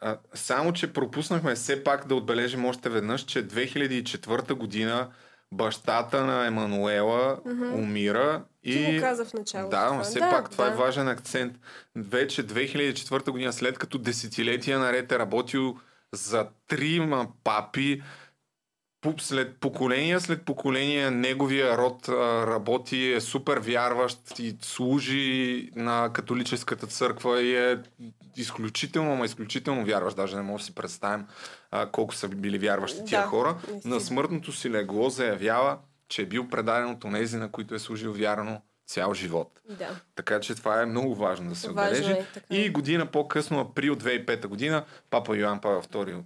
А, само, че пропуснахме все пак да отбележим още веднъж, че 2004 година бащата на Емануела Мгм. умира Ти и... го каза в началото. Да, но това. все да, пак това да. е важен акцент. Вече 2004 година, след като десетилетия наред е работил за трима папи, след поколения след поколения неговия род работи, е супер вярващ и служи на католическата църква и е изключително, ама изключително вярващ. Даже не мога да си представим а, колко са били вярващи тия Да, хора. наистина. На смъртното си легло заявява, че е бил предаден от онези, на които е служил вярно цял живот. Да. Така че това е много важно да се Важно отбележи. е, така е. И година по-късно, април 2005 година, папа Йоан Павел II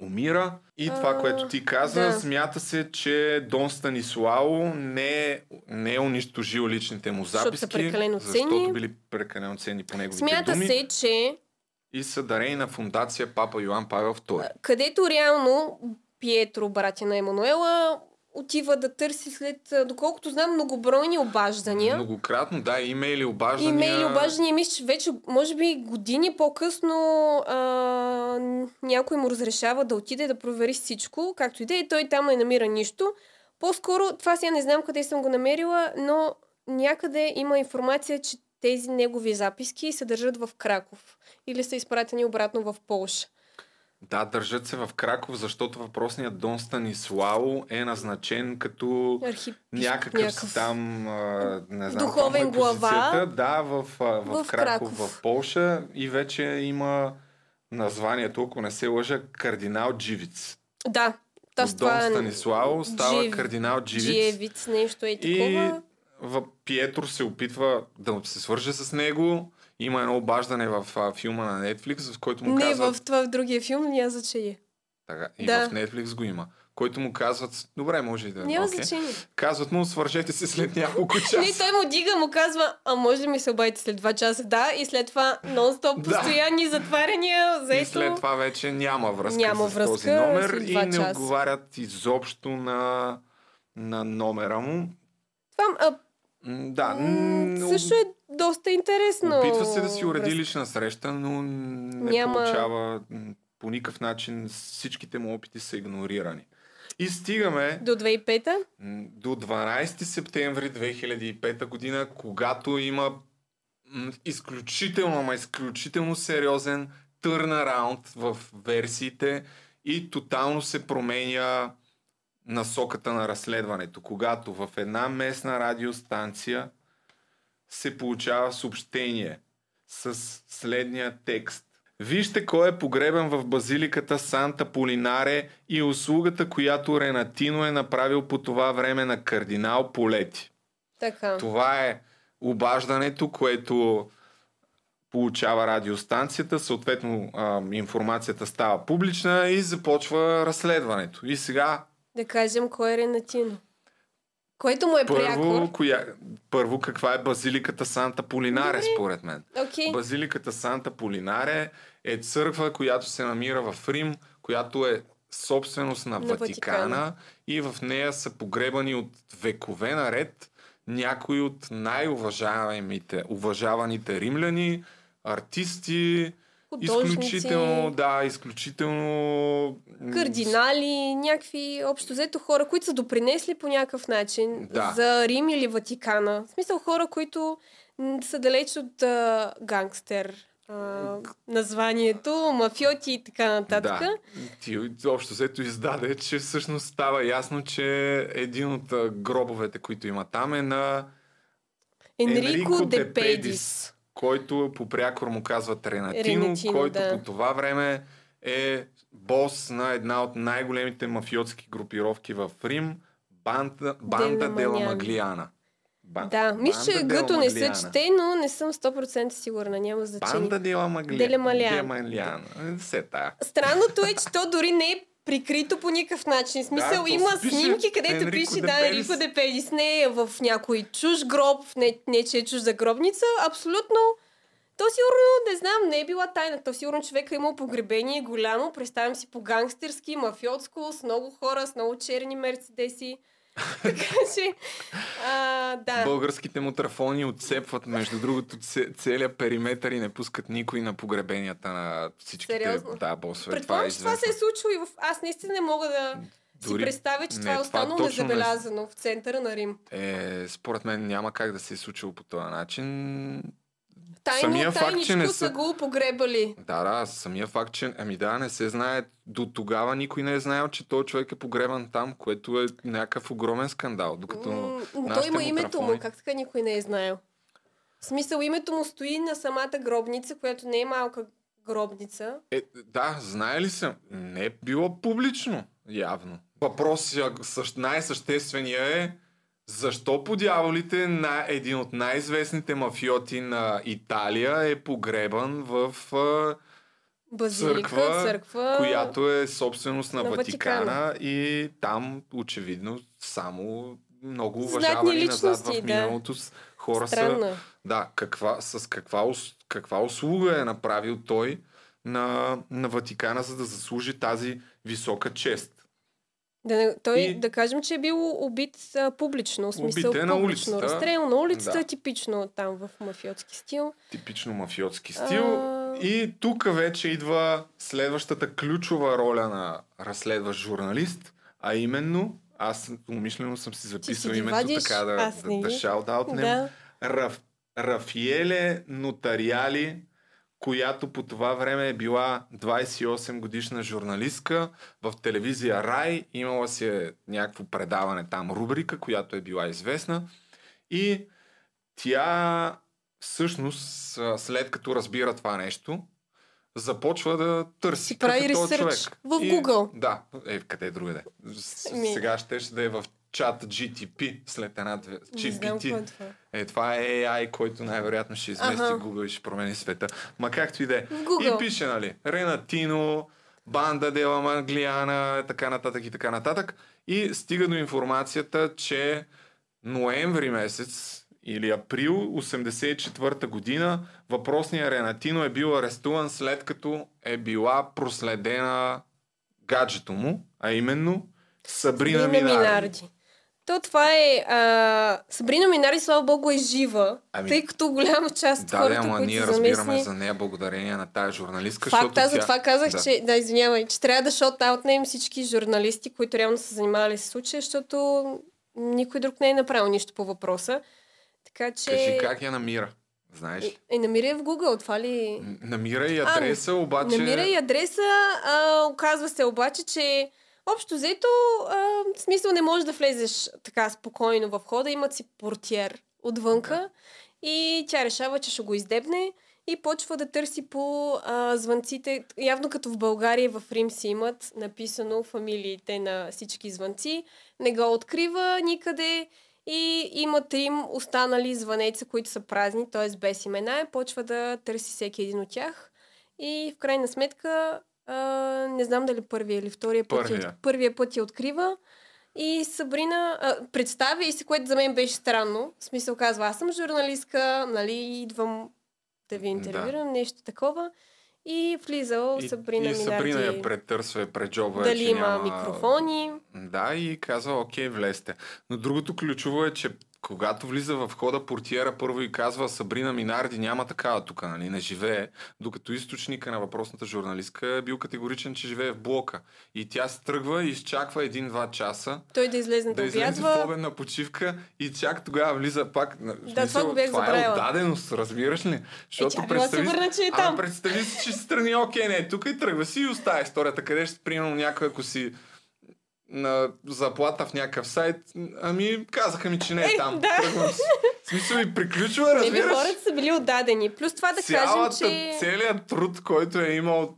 умира. И това, А, което ти каза, да. смята се, че Дон Станислао не е, не е унищожил личните му Защото записки, са прекалено защото били прекалено ценни по неговите Смята думи се, че и са дарени на фундация Папа Йоан Павел II. където реално Пиетро, братя на Емануела, отива да търси след, доколкото знам, многобройни обаждания. Многократно, да, имейли, обаждания. Имейли, обаждания, мисля, че вече, може би, години по-късно а, някой му разрешава да отиде да провери всичко, както и да е, той там не намира нищо. По-скоро, това сега не знам къде съм го намерила, но някъде има информация, че тези негови записки се държат в Краков или са изпратени обратно в Полша. Да, държат се в Краков, защото въпросният Дон Станислао е назначен като Архип... някакъв, си там, а, не знам, Духовен е глава. Да, в, в, В Краков, Краков. в Полша и вече има названието, ако не се лъжа, кардинал Дживиц. Да, та От с Дон това Станислао става Джив- кардинал Дживиц. Джиевиц, нещо е И такова. в Пиетро се опитва да се свърже с него. Има едно обаждане в а, филма на Netflix, в който му Не, казват... в това в другия филм няма значение. Така, и Да. в Netflix го има. Който му казват... Добре, може и да... Няма окей. значение. Казват му, свържете се след няколко часа. Не, той му дига, му казва, а може ли ми се обадите след 2 часа? Да, и след това нон-стоп постоянни затваряния, И заето... след това вече няма връзка Няма с връзка този номер и два не часа. отговарят изобщо на, на номера му. Това, а, Да, м, също е доста интересно. Опитва се да си уреди връзка. лична среща, но не Няма- получава по никакъв начин. Всичките му опити са игнорирани. И стигаме До 2005-та? м, до 12 септември 2005 година, когато има изключително, ама изключително сериозен търнараунд в версиите и тотално се променя насоката на разследването, когато в една местна радиостанция се получава съобщение с следния текст. Вижте кой е погребен в базиликата Санта Полинаре и услугата, която Ренатино е направил по това време на кардинал Полети. Така. Това е обаждането, което получава радиостанцията, съответно а, информацията става публична и започва разследването. И сега Да кажем кой е Ренатино. Който му е първо, прякор. коя, първо каква е базиликата Санта Полинаре, Добре. според мен. Окей. Базиликата Санта Полинаре е църква, която се намира в Рим, която е собственост на, На Ватикана, Ватикана. и в нея са погребани от векове наред някои от най-уважаемите, уважаваните римляни, артисти, Художници. изключително, да, изключително... кардинали, някакви общо взето хора, които са допринесли по някакъв начин Да. за Рим или Ватикана. В смисъл хора, които са далеч от а, гангстер а, названието, мафиоти и така нататък. Да. Ти общо взето издаде, че всъщност става ясно, че един от гробовете, които има там е на Енрико де Педис. Който по прякор му казват Ренатино, Ренатино, който да. по това време е бос на една от най-големите мафиотски групировки в Рим, Банда, банда Дела. Маглиана. Ба- Да, мисля, че гъто не се Маглиана. чете, но не съм 100% сигурна, няма значение. Банда Дела Маглиана. Дела Магляна. Е. Странното е, че то дори не е прикрито по никакъв начин. Смисъл, то има пише снимки, където Енрико пише, да. Енрико де Педис. Не е в някой чуж гроб, не, не че е чужда гробница. Абсолютно. То сигурно, не знам, не е била тайна. То сигурно човека е имал погребение голямо. Представям си по гангстерски, мафиотско, с много хора, с много черни мерцедеси. Така че, а, да. Българските мутрафони отцепват, между другото, це- целият периметър и не пускат никой на погребенията на всичките Сериозно? да, босове. Предполагам, че това се е случило и в... Аз наистина не мога да си Дори- представя, че не, това е това останало точно не- незабелязано в центъра на Рим. Е, според мен няма как да се е случило по този начин. Тайно, Самия факт, че не са са- го погребали. Да, да, самия факт, че ами да, не се знае, до тогава никой не е знаел, че този човек е погребан там, което е някакъв огромен скандал. Докато М, той има името му, мутрафони- как така никой не е знаел. В смисъл, името му стои на самата гробница, която не е малка гробница. Е, да, знае ли съм? Не е било публично, явно. Въпросът същ- най-същественият е защо по дяволите на един от най-известните мафиоти на Италия е погребан в а, Базилика, църква, църква, която е собственост на, на Ватикана, Ватикана. и там очевидно само много уважавани назад личности, в да. миналото с хора са Странно. е. да, каква, с каква, каква услуга е направил той на, на Ватикана, за да заслужи тази висока чест. Да, не- той, И- да кажем, че е бил убит а, публично, в смисъл Убит е на публично. улицата. Разстрел на улицата, Да. типично там в мафиотски стил. Типично мафиотски стил. А. И тук вече идва следващата ключова роля на разследващ журналист, а именно, аз умишлено съм си записал името вадиш, така да, да, да шаутаутнем. Да. Раф, Рафиеле Нотариали, която по това време е била 28 годишна журналистка в телевизия Рай. Имала си е някакво предаване там, рубрика, която е била известна. И тя всъщност, след като разбира това нещо, започва да търси Си какъв прави е този човек. в И- Google. Да, е, къде е другаде? С- Ми. Сега ще, ще да е в чат GTP след. Не знам какво е това. Е, е AI, който най-вероятно ще измести Аха. Google и ще промени света. Ма както и да е. И пише, нали, Ренатино, Банда Дела Манглиана, така нататък и така нататък. И стига до информацията, че ноември месец или април 84-та година въпросният Ренатино е бил арестуван след като е била проследена гаджето му, а именно Сабрина, Сабрина Минарди. Минарди. То това е... А... Сабрина Минарди, слава богу, е жива, Ами- тъй като голяма част от Да, хората, ама които ние са разбираме за нея благодарение на тая журналистка, Факт, аз за тя... това казах, да. че, да, извинявай, че трябва да шот-аутнем всички журналисти, които реално са занимавали с случая, защото никой друг не е направил нищо по въпроса. Така че... Кажи как я намира, знаеш ли? Е, намира я в Google, това ли... Намира и адреса, обаче... Намира и адреса, а, оказва се обаче, че общо взето, а, в смисъл не можеш да влезеш така спокойно в хода, имат си портиер отвънка и тя решава, че ще го издебне и почва да търси по а, звънците. Явно като в България в Рим си имат написано фамилиите на всички звънци. Не го открива никъде и има трим останали звънеца, които са празни, т.е. без имена. Почва да търси всеки един от тях. И в крайна сметка, а, не знам дали първия или втория път, я, Първия. от- първия път я открива. И Сабрина а, представя и се, което за мен беше странно. В смисъл казва, аз съм журналистка, нали, идвам да ви интервюрам, нещо такова. И влизал И, Сабрина и Сабрина Минарди. я претърсва, я преджоба, Дали че има няма... микрофони. Да, и казва, окей, влезте. Но другото ключово е, че когато влиза в хода портиера, първо и казва Сабрина Минарди няма такава тук, нали, не живее, докато източника на въпросната журналистка е бил категоричен, че живее в блока. И тя се тръгва и изчаква един-два часа, Той да излезе да, да излезе в обедна почивка и чак тогава влиза пак. Да, това го бях това е отдаденост, разбираш ли? Защото тя била сигурна, че е там. представи си, че си страни, окей, не, тук и тръгва си и оставя историята, къде ще примерно някой, ако си на заплата в някакъв сайт, ами казаха ми, че не е, Е, там. да. Тръгвам смисъл и приключва, Не би разбираш? хората са били отдадени. Плюс това да Цялата, кажем, че... Целият труд, който е имал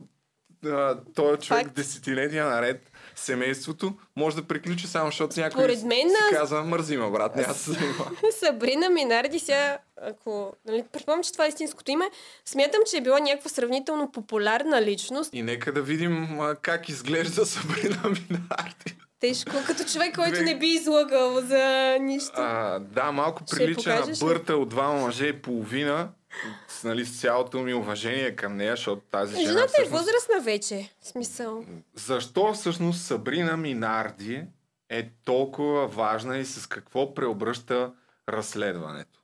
този човек Факт. десетилетия наред, семейството, може да приключи само, защото някой Според мен, си аз- казва, мързима, брат, няма да се занимава. Сабрина Минарди сега, ако... Нали, предполагам, че това е истинското име, смятам, че е била някаква сравнително популярна личност. И нека да видим а, как изглежда Сабрина Минарди. Тежко, като човек, който не би излагал за нищо. А, да, малко прилича на бърта от двама мъже и половина. С, нали, с цялото ми уважение към нея, защото тази жена Жената е всъщност... възрастна вече. Смисъл. Защо всъщност Сабрина Минарди е толкова важна и с какво преобръща разследването?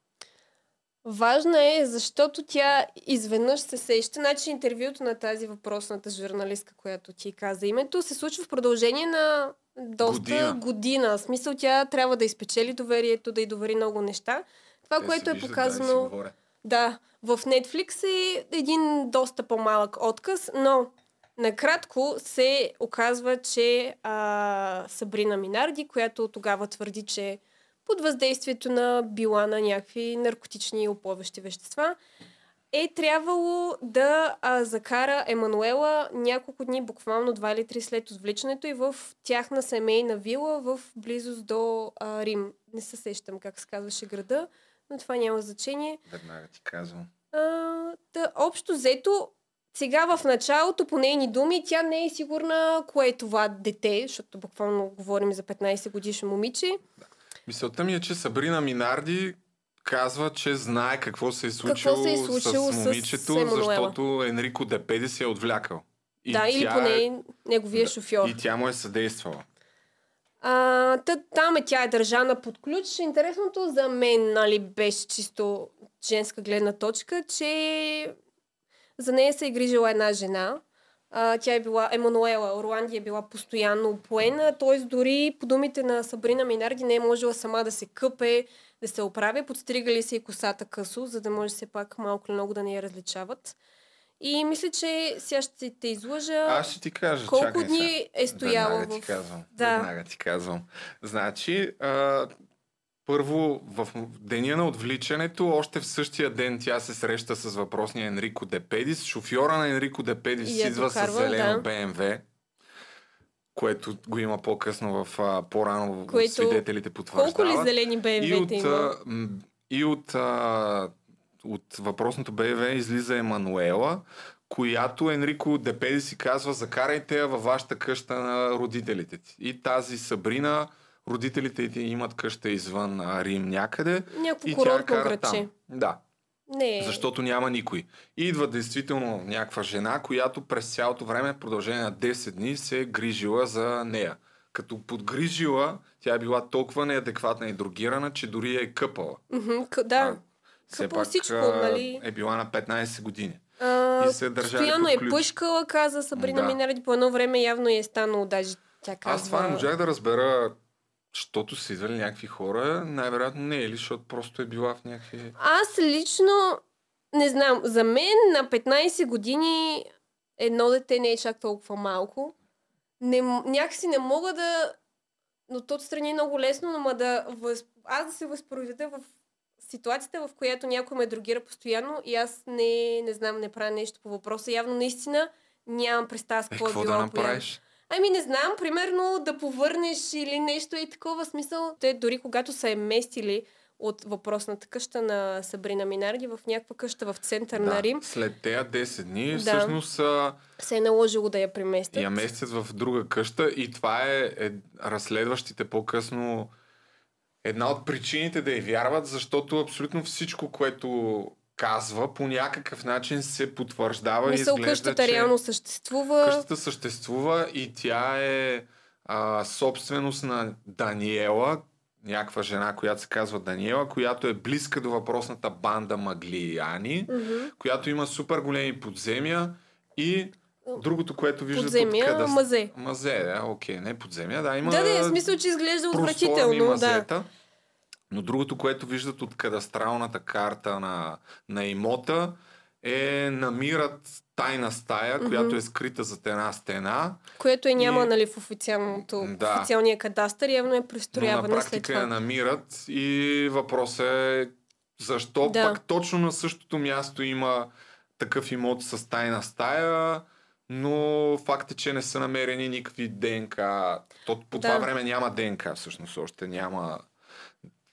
Важна е, защото тя изведнъж се сеща. Значи интервюто на тази въпросната журналистка, която ти каза името, се случва в продължение на доста Година. година. В смисъл тя трябва да изпечели доверието, да й довери много неща. Това, Те което е показано... Да. Да, в Netflix е един доста по-малък отказ, но накратко се оказва, че а, Сабрина Минарди, която тогава твърди, че под въздействието на била на някакви наркотични и оплъващи вещества, е трябвало да а, закара Емануела няколко дни, буквално два или три след отвличането и в тяхна семейна вила в близост до а, Рим. Не се сещам как се казваше града, но това няма значение. Веднага ти казвам. А, да, общо взето, сега в началото, по нейни думи, тя не е сигурна кое е това дете, защото буквално говорим за 15 годишно момиче. Мисълта ми е, че Сабрина Минарди казва, че знае какво се е случило, се е случило с с момичето, Емануела. защото Енрико Депеди се е отвлякал. И да, или тя поне е- неговия да, шофьор. И тя му е съдействала. А, та, там е, тя е държана под ключ. Интересното за мен нали, беше чисто женска гледна точка, че за нея се е грижила една жена. А, тя е била, Емануела Орланди е била постоянно опоена, т.е. дори по думите на Сабрина Минарди не е можела сама да се къпе, да се оправя, подстригали се и косата късо, за да може все пак малко или много да не я различават. И мисля, че сега ще те излъжа. Аз ще ти кажа. Колко чакай дни сега. е стояла Веднага ти казвам. Да. Веднага ти казвам. Значи, а, първо, в деня на отвличането, още в същия ден тя се среща с въпросния Енрико Депедис. Шофьора на Енрико Депедис И идва с зелено да. БМВ, което го има по-късно в а, по-рано Което- свидетелите потвърждават. Колко ли зелени И БМВ-та от, има? и от, а, от въпросното БВ излиза Емануела, която Енрико Депеди си казва, закарайте я във вашата къща на родителите ти. И тази Сабрина, родителите ти имат къща извън а, Рим някъде. Някакво и тя кара градче. там. Да, Не. защото няма никой. И идва действително някаква жена, която през цялото време, в продължение на 10 дни, се е грижила за нея. Като подгрижила, тя е била толкова неадекватна и другирана, че дори я е къпала. К- да. Все пак всичко, нали? е била на 15 години. А, И се държали постоянно е пъшкала, каза Сабрина Да. Минаради. По едно време явно е станало, даже тя казва... Аз това не можах да разбера, защото са идвали някакви хора, най-вероятно не е ли, защото просто е била в някакви... Аз лично не знам. За мен на 15 години едно дете не е чак толкова малко. Не, някакси не мога да... Но то отстрани е много лесно, но да... Въз... Аз да се възпроизведа в ситуацията, в която някой ме другира постоянно и аз не, не знам, не правя нещо по въпроса. Явно наистина нямам представа с Е, какво е какво да било направиш? Ами не знам, примерно да повърнеш или нещо и такова смисъл. Те дори когато са е местили от въпросната къща на Сабрина Минарди в някаква къща в център на Рим, След тези 10 дни, Да. всъщност се е наложило да я преместят. я местят в друга къща и това е, е разследващите по-късно една от причините да я вярват, защото абсолютно всичко, което казва, по някакъв начин се потвърждава и Мисъл, изглежда, къщата че реално съществува. къщата съществува и тя е а, собственост на Даниела, някаква жена, която се казва Даниела, която е близка до въпросната банда Маглияни, Мгм. която има супер големи подземия и другото, което виждате Подземия, от къда... мазе. Мазе, да, окей, не подземия, да, има Да, да, в смисъл, че изглежда отвратително. Да. мазета. Но другото, което виждат от кадастралната карта на, на имота е намират тайна стая, Мгм. която е скрита зад една стена, Което е няма, И- нали, в официалното, Да. в официалния кадастър, явно е но на пристрояване след практика това. я намират и въпросът е защо Да. пък точно на същото място има такъв имот с тайна стая, но факт е, че не са намерени никакви ДНК. То, по Да. това време няма ДНК всъщност още, няма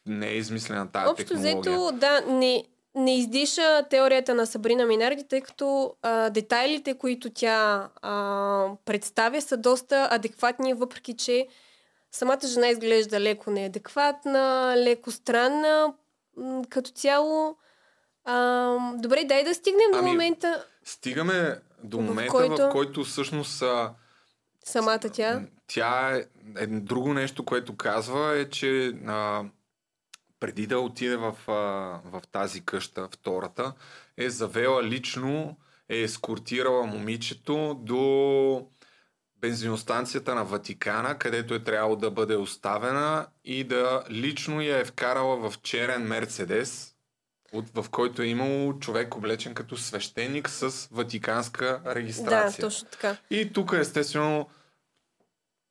не е измислена тази Общо технология. взето, да, не, не издиша теорията на Сабрина Минарди, тъй като а, детайлите, които тя а, представя, са доста адекватни, въпреки че самата жена изглежда леко неадекватна, леко странна. Като цяло, а, добре, дай да стигнем до Ами, момента Стигаме до В момента, който- в който всъщност а, самата тя. тя е, е, друго нещо, което казва е, че а, преди да отиде в, а, в тази къща, втората, е завела лично, е ескортирала момичето до бензиностанцията на Ватикана, където е трябвало да бъде оставена и да лично я е вкарала в черен Мерцедес, от, в който е имало човек облечен като свещеник с ватиканска Да, регистрация. точно така. И тук естествено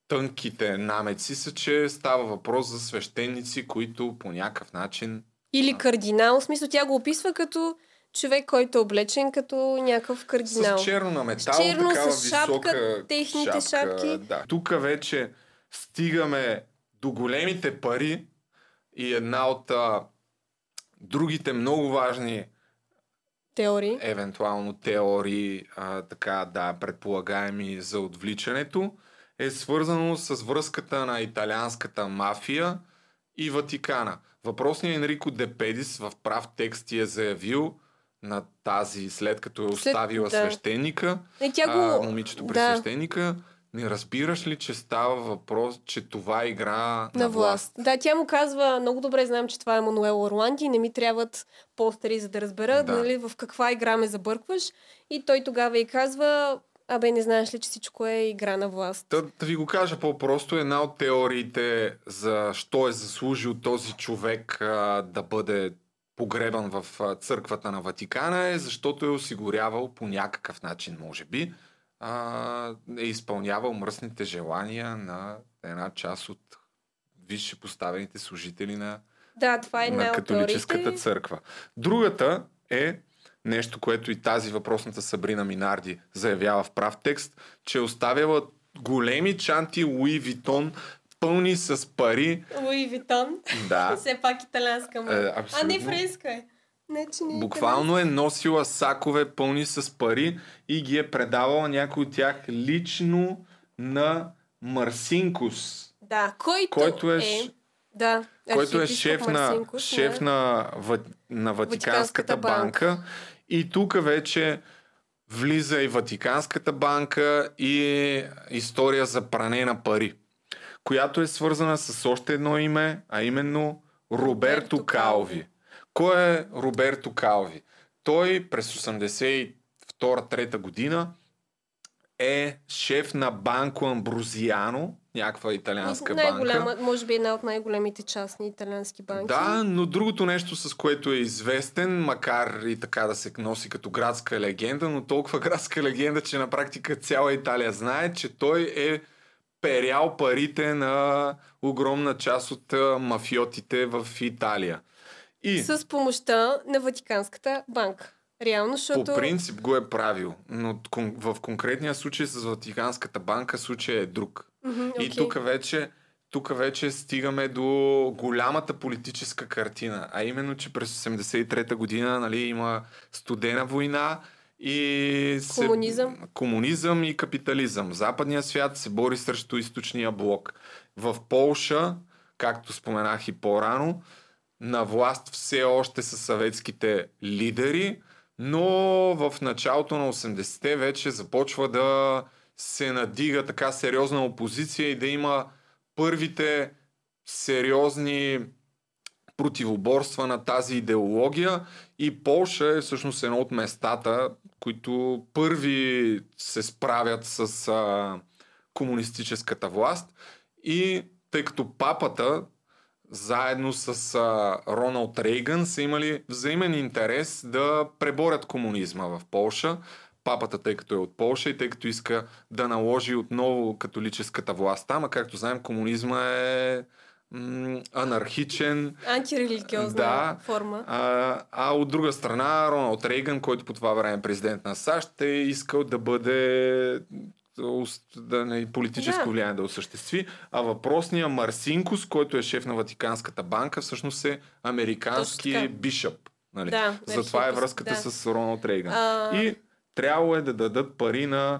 тънките намеци са, че става въпрос за свещеници, които по някакъв начин Или кардинал, в смисъл тя го описва като човек, който е облечен като някакъв кардинал. с черно на метал, С черно, такава с шапка, висока техните шапки. Да. Тук вече стигаме до големите пари и една от а, другите много важни Теории. евентуално теории, а, така да, предполагаеми за отвличането, е свързано с връзката на италианската мафия и Ватикана. Въпросният Енрико Депедис в прав текст ти е заявил на тази, след като е След- оставила да. свещеника, Е, тя а, го... момичето при да. свещеника, не разбираш ли, че става въпрос, че това е игра на, на власт. Да, тя му казва, много добре знам, че това е Мануел Орланди не ми трябват постери, за да разбера Да. нали, в каква игра ме забъркваш. И той тогава и казва, абе, не знаеш ли, че всичко е игра на власт. Да, да ви го кажа по-просто, една от теориите за що е заслужил този човек а, да бъде погребан в църквата на Ватикана е, защото е осигурявал по някакъв начин, може би, а, е изпълнявал мръсните желания на една част от висше поставените служители на Да, това е на католическата църква. Другата е нещо, което и тази въпросната Сабрина Минарди заявява в прав текст, че е оставяла големи чанти Луи Витон, пълни с пари. Луи Витон. Да. Все пак италианска му. Е, а не абсолютно. френска е. Не, че не е Буквално е носила сакове пълни с пари и ги е предавала някой от тях лично на Марсинкус, Да, който, който е, е... Да, който е шеф, на, шеф на, на Ватиканската Ватиканската банка. банка. И тук вече влиза и Ватиканската банка и история за пране на пари, която е свързана с още едно име, а именно Роберто Роберто Калви. Калви. Кой е Роберто Калви? Той през 82-3 година е шеф на Банко Амбрузиано, някаква италианска банка. Може би една от най-големите частни италиански банки. Да, но другото нещо, с което е известен, макар и така да се носи като градска легенда, но толкова градска легенда, че на практика цяла Италия знае, че той е перял парите на огромна част от мафиотите в Италия. И С помощта на Ватиканската банка. Реално, защото... по принцип го е правил, но в конкретния случай с Ватиканската банка случай е друг. Мгм, И окей. тук вече, тук вече стигаме до голямата политическа картина, а именно, че през 83-та година нали, има студена война и се, Комунизъм. комунизъм и капитализъм. Западният свят се бори срещу източния блок. В Полша, както споменах и по-рано, на власт все още са съветските лидери, но в началото на 80-те вече започва да се надига така сериозна опозиция и да има първите сериозни противоборства на тази идеология. И Полша е всъщност едно от местата, които първи се справят с а, комунистическата власт. И тъй като папата заедно с а, Роналд Рейган са имали взаимен интерес да преборят комунизма в Полша. Папата, тъй като е от Полша и тъй като иска да наложи отново католическата власт там, а както знаем, комунизма е м- анархичен, Антирелигиозна Да. форма. а, а от друга страна, Роналд Рейган, който по това време е президент на САЩ, е искал да бъде да не, политическо Да. влияние да осъществи, а въпросният Марсинкус, който е шеф на Ватиканската банка, всъщност е американски бишъп. Нали? Да, Затова е връзката да. с Роналд Рейган. А- И трябвало е да дадат пари на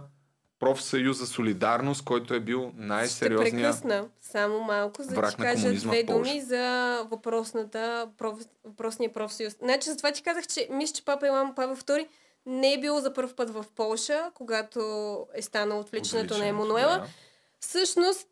профсъюз за солидарност, който е бил Ще най-сериозният прекъсна само малко, за да ти кажа две думи за въпросната, проф, въпросния профсъюз. Значи, затова ти казах, че мисля, че папа Илан Павел II не е бил за първ път в Полша, когато е станал отвличането на Емануела. да. Всъщност,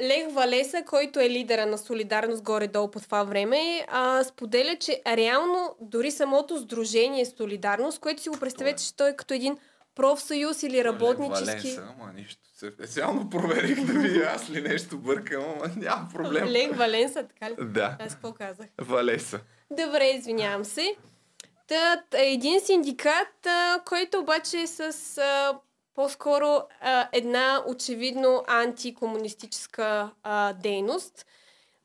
Лех Валеса, който е лидера на Солидарност горе-долу по това време, а, споделя, че реално дори самото сдружение Солидарност, което си го представете, че той е като един профсъюз или работнически... Валенса, ама нищо. Специално проверих да видя аз ли нещо бъркам, ама няма проблем. Лех Валенса, така ли? Да, Аз какво казах? Валеса. Добре, извинявам се. Та, един синдикат, а, който обаче е с а, по-скоро а, една очевидно антикомунистическа а, дейност.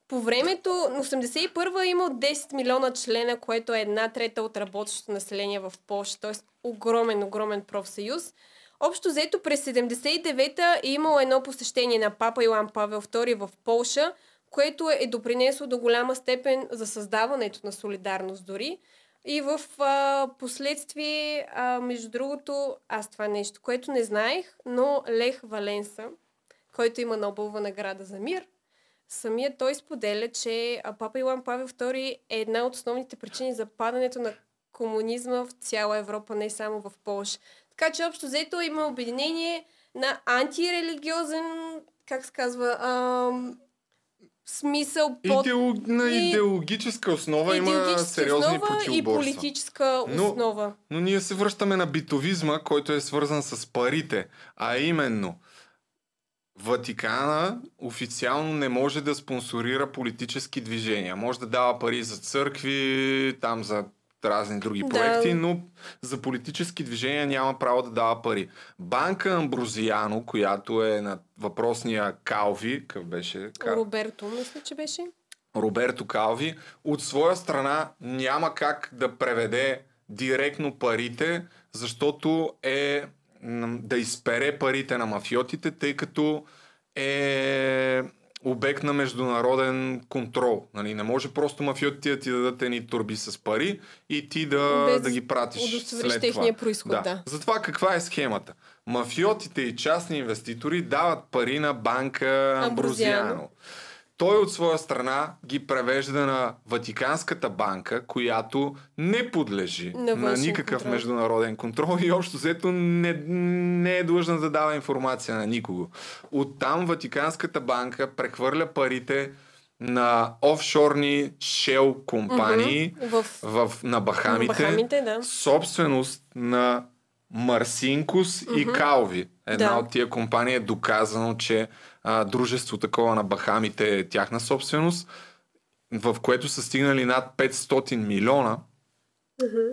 По времето, на 81-а е имал 10 милиона члена, което е една трета от работещото население в Польша, т.е. огромен, огромен профсъюз. Общо взето през 79-та е имало едно посещение на папа Йоан Павел II в Полша, което е допринесло до голяма степен за създаването на солидарност дори. И в а, последствие, а, между другото, аз това нещо, което не знаех, но Лех Валенса, който има Нобелова награда за мир, самият той споделя, че папа Илан Павел II е една от основните причини за падането на комунизма в цяла Европа, не само в Польша. Така че общо взето има обединение на антирелигиозен, как се казва, ам, смисъл под Идеолог... На идеологическа основа има идеологическа сериозни основа и политическа Но- основа. Но ние се връщаме на битовизма, който е свързан с парите. А именно, Ватикана официално не може да спонсорира политически движения. Може да дава пари за църкви, там за разни други Да. проекти, но за политически движения няма право да дава пари. Банка Амброзиано, която е на въпросния Калви, какъв беше? Ка- Роберто, мисля, че беше. Роберто Калви, от своя страна няма как да преведе директно парите, защото е да изпере парите на мафиотите, тъй като е обект на международен контрол. Нали? Не може просто мафиотите да ти дадат едни турби с пари и ти да, Без да ги пратиш след техния това. происход, да. Затова каква е схемата? Мафиотите и частни инвеститори дават пари на банка Амброзиано. Амброзиано. Той от своя страна ги превежда на Ватиканската банка, която не подлежи На на, никакъв контрол. международен контрол и общо взето не, не е длъжна да дава информация на никого. Оттам Ватиканската банка прехвърля парите на офшорни шел компании Мгм. В в, на Бахамите, Бахамите, да. собственост на Марсинкус и Калви. Една Да. от тия компании е доказано, че а, дружество такова на Бахамите е тяхна собственост, в което са стигнали над 500 милиона.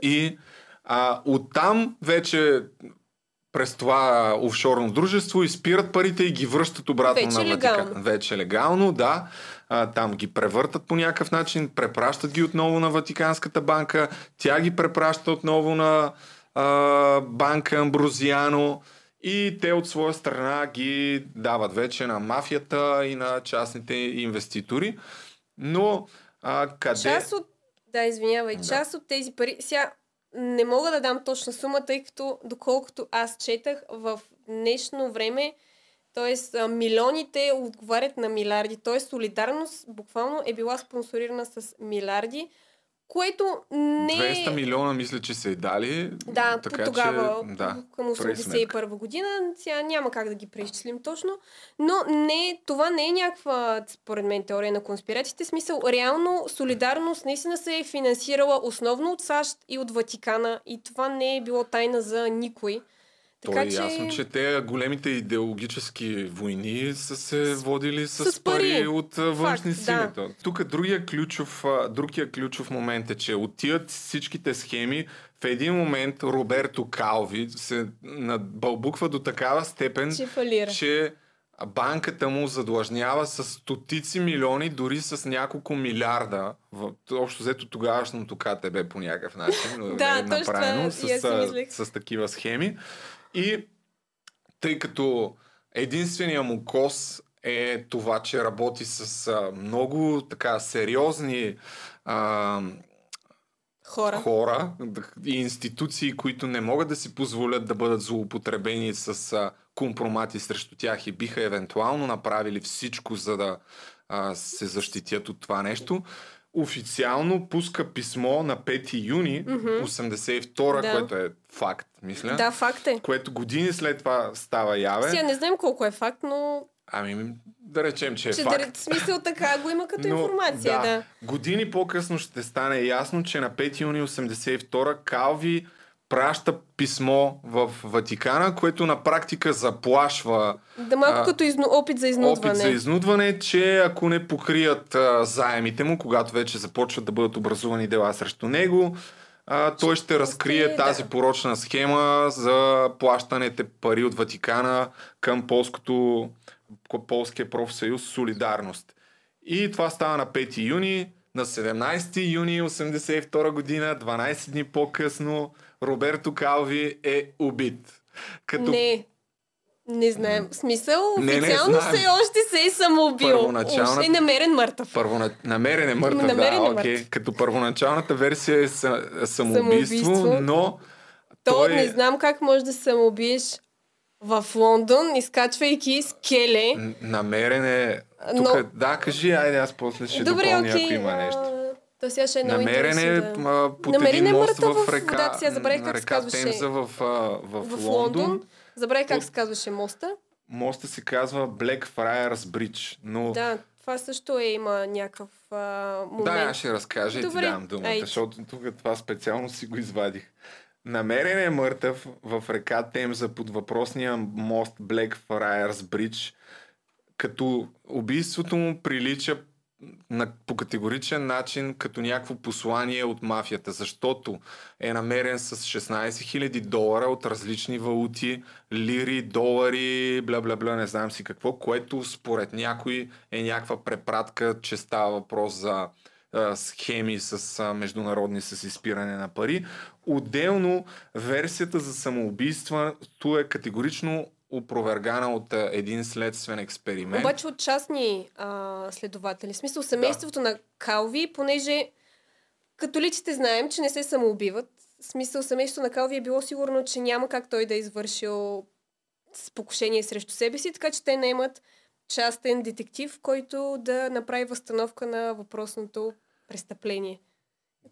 И а, оттам вече през това офшорно дружество изпират парите и ги връщат обратно Вече на легално. Ватикан. Вече легално, да. А, там ги превъртат по някакъв начин, препращат ги отново на Ватиканската банка, тя ги препраща отново на а, банка Амброзиано и те от своя страна ги дават вече на мафията и на частните инвеститори. Но а, къде... Част от... Да, извинявай. Да. Част от тези пари... Сега, не мога да дам точна сума, тъй като, доколкото аз четах, в днешно време, т.е. милионите отговарят на милиарди. Т.е. солидарност буквално е била спонсорирана с милиарди, което не... 200 милиона мисля, че са и дали. Да, така, по тогава, че, да, към прави сметка. 81 година, сега няма как да ги преизчислим точно, но не, това не е някаква, според мен, теория на конспирациите. Смисъл, реално солидарност наистина се е финансирала основно от САЩ и от Ватикана и това не е било тайна за никой. То Така е ясно, че те големите идеологически войни са се водили с, с пари. пари от външни Факт, сили. да. То- Тук другия ключов, другия ключов момент е, че отиват всичките схеми в един момент Роберто Калви се надбълбуква до такава степен, Че фалира. че банката му задлъжнява с стотици милиони, дори с няколко милиарда. В, общо взето тогавашното КТБ по някакъв начин Да, е направено това с, мислех. с такива схеми. И тъй като единствения му кос е това, че работи с а, много така сериозни а, Хора. хора и институции, които не могат да си позволят да бъдат злоупотребени с а, компромати срещу тях и биха евентуално направили всичко, за да а, се защитят от това нещо. Официално пуска писмо на 5 юни 82, Да. което е факт, мисля. Да, факт е. Което години след това става яве. Сега не знаем колко е факт, но Ами, да речем, че е че факт. да, смисъл така го има като информация, да. Години по-късно ще стане ясно, че на 5 юни 82 Калви праща писмо в Ватикана, което на практика заплашва Да малко А, като изну... опит за изнудване. опит за изнудване, че ако не покрият а, заемите му, когато вече започват да бъдат образувани дела срещу него, а, той ще разкрие да. тази порочна схема за плащаните пари от Ватикана към полското, полския профсъюз Солидарност. И това става на 5 юни. На 17 юни 82 година, 12 дни по-късно, Роберто Калви е убит. Като Не. Не знаем. В Смисъл, Не, не официално знаем. все още се е самоубил. Първоначална- Уж е намерен мъртъв. Първона... Намерен е мъртъв, Намерен да, е окей. мъртъв. Като първоначалната версия е са- самоубийство, Самоубийство. но То той не знам как можеш да се самоубиеш в Лондон, изкачвайки скеле. н- намерен е... Но- Тук, Да, кажи, айде, аз после ще Добре, допълня, окей. ако има нещо. То сега ще е много Намерен е да... под Намерен един е мост мъртъв в в- река, да, сега забравих как се река казваше. Темза в, а, в, В Лондон. Лондон. Забравих как То- се казваше моста. Моста се казва Blackfriars Bridge, но Да, това също е, има някакъв а, момент. Да, аз ще разкажа и ти дам думата, айде. защото тук това специално си го извадих. Намерен е мъртъв в река Темза под въпросния мост Blackfriars Bridge, като убийството му прилича на, по категоричен начин като някакво послание от мафията, защото е намерен с 16 000 долара от различни валути, лири, долари, бла-бла-бла, не знам си какво, което според някой е някаква препратка, че става въпрос за схеми с а, международни с изпиране на пари. Отделно, версията за самоубийството е категорично опровергана от един следствен експеримент. Обаче от частни а, следователи. В смисъл семейството на Калви, понеже католиците знаем, че не се самоубиват. В смисъл семейството на Калви е било сигурно, че няма как той да е извършил покушение срещу себе си, така че те наемат частен детектив, който да направи възстановка на въпросното престъпление.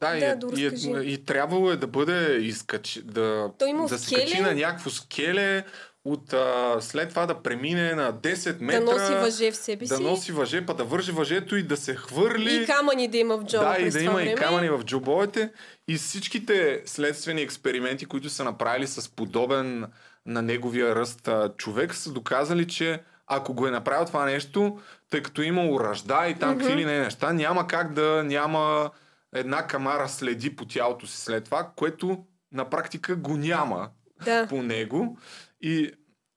Да, Да, и, е- да и, е- и, трябвало е да бъде изкач, да, Той да се качи на някакво скеле, от, а, след това да премине на 10 метра. Да носи въже в себе да си. носи въже, па да върже въжето и да се хвърли. И камъни да има в джоба да, и да има и време. камъни в джобовете. И всичките следствени експерименти, които са направили с подобен на неговия ръст а, човек, са доказали, че ако го е направил това нещо, тъй като е имало ръжда и там какви ли не неща, няма как да няма една камара следи по тялото си след това, което на практика го няма Да. по него. И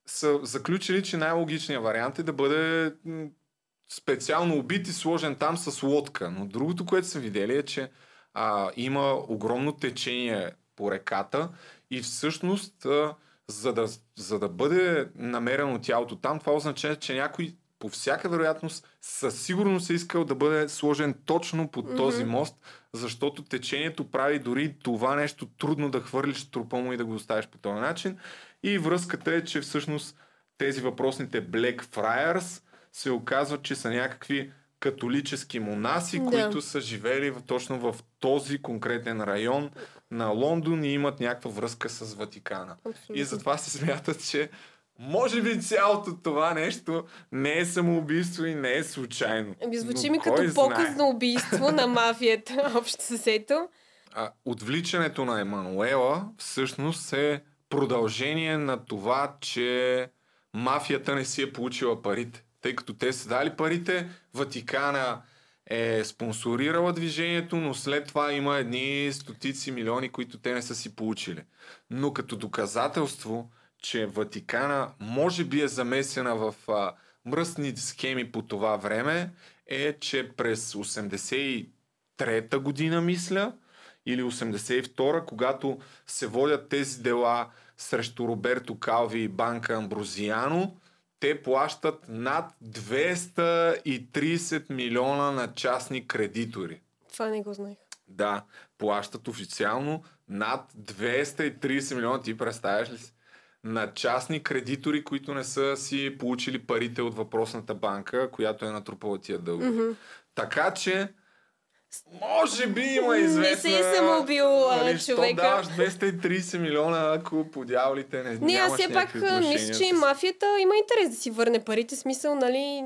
са заключили, че най-логичният вариант е да бъде специално убит и сложен там с лодка. Но другото, което са видели е, че а, има огромно течение по реката и всъщност а, за, да, за да бъде намерено тялото там, това означава, че някой по всяка вероятност със сигурност е искал да бъде сложен точно под mm-hmm. този мост, защото течението прави дори това нещо трудно да хвърлиш трупа му и да го оставиш по този начин. И връзката е, че всъщност тези въпросните Black Friars се оказват, че са някакви католически монаси, Да. които са живели в, точно в този конкретен район на Лондон и имат някаква връзка с Ватикана. Абсолютно. И затова се смятат, че може би цялото това нещо не е самоубийство и не е случайно. Ами звучи ми като знае? показно убийство на мафията, общо съсето. А, отвличането на Емануела всъщност е продължение на това, че мафията не си е получила парите. Тъй като те са дали парите, Ватикана е спонсорирала движението, но след това има едни стотици милиони, които те не са си получили. Но като доказателство, че Ватикана може би е замесена в а, мръсни схеми по това време, е, че през 83-та година, мисля, или 82-а, когато се водят тези дела срещу Роберто Калви и банка Амброзиано, те плащат над 230 милиона на частни кредитори. Това не го знаех. Да, плащат официално над 230 милиона. Ти представяш ли си? На частни кредитори, които не са си получили парите от въпросната банка, която е натрупала тия дълги. Mm-hmm. Така че, може би има Не известна... се е самоубил, нали, човека. даваш 230 милиона, ако по дяволите не Не, аз все пак мисля, че с- мафията има интерес да си върне парите. Смисъл, нали,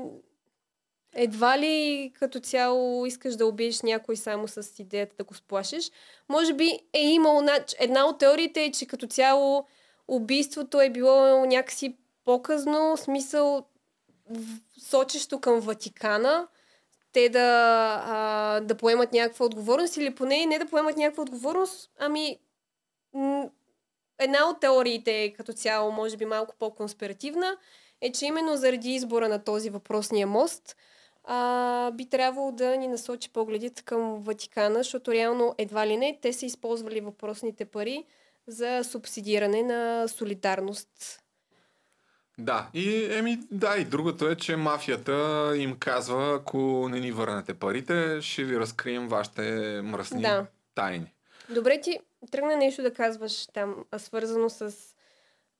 едва ли като цяло искаш да убиеш някой само с идеята да го сплашиш. Може би е имало... Една от теориите е, че като цяло убийството е било някакси по-късно, смисъл сочещо към Ватикана, те да, а, да поемат някаква отговорност или поне не да поемат някаква отговорност, ами една от теориите като цяло, може би малко по-конспиративна, е, че именно заради избора на този въпросния мост а, би трябвало да ни насочи погледите към Ватикана, защото реално едва ли не те са използвали въпросните пари за субсидиране на солидарност. Да, и еми, да, и другото е, че мафията им казва, ако не ни върнете парите, ще ви разкрием вашите мръсни Да. тайни. Добре, ти тръгна нещо да казваш там, свързано с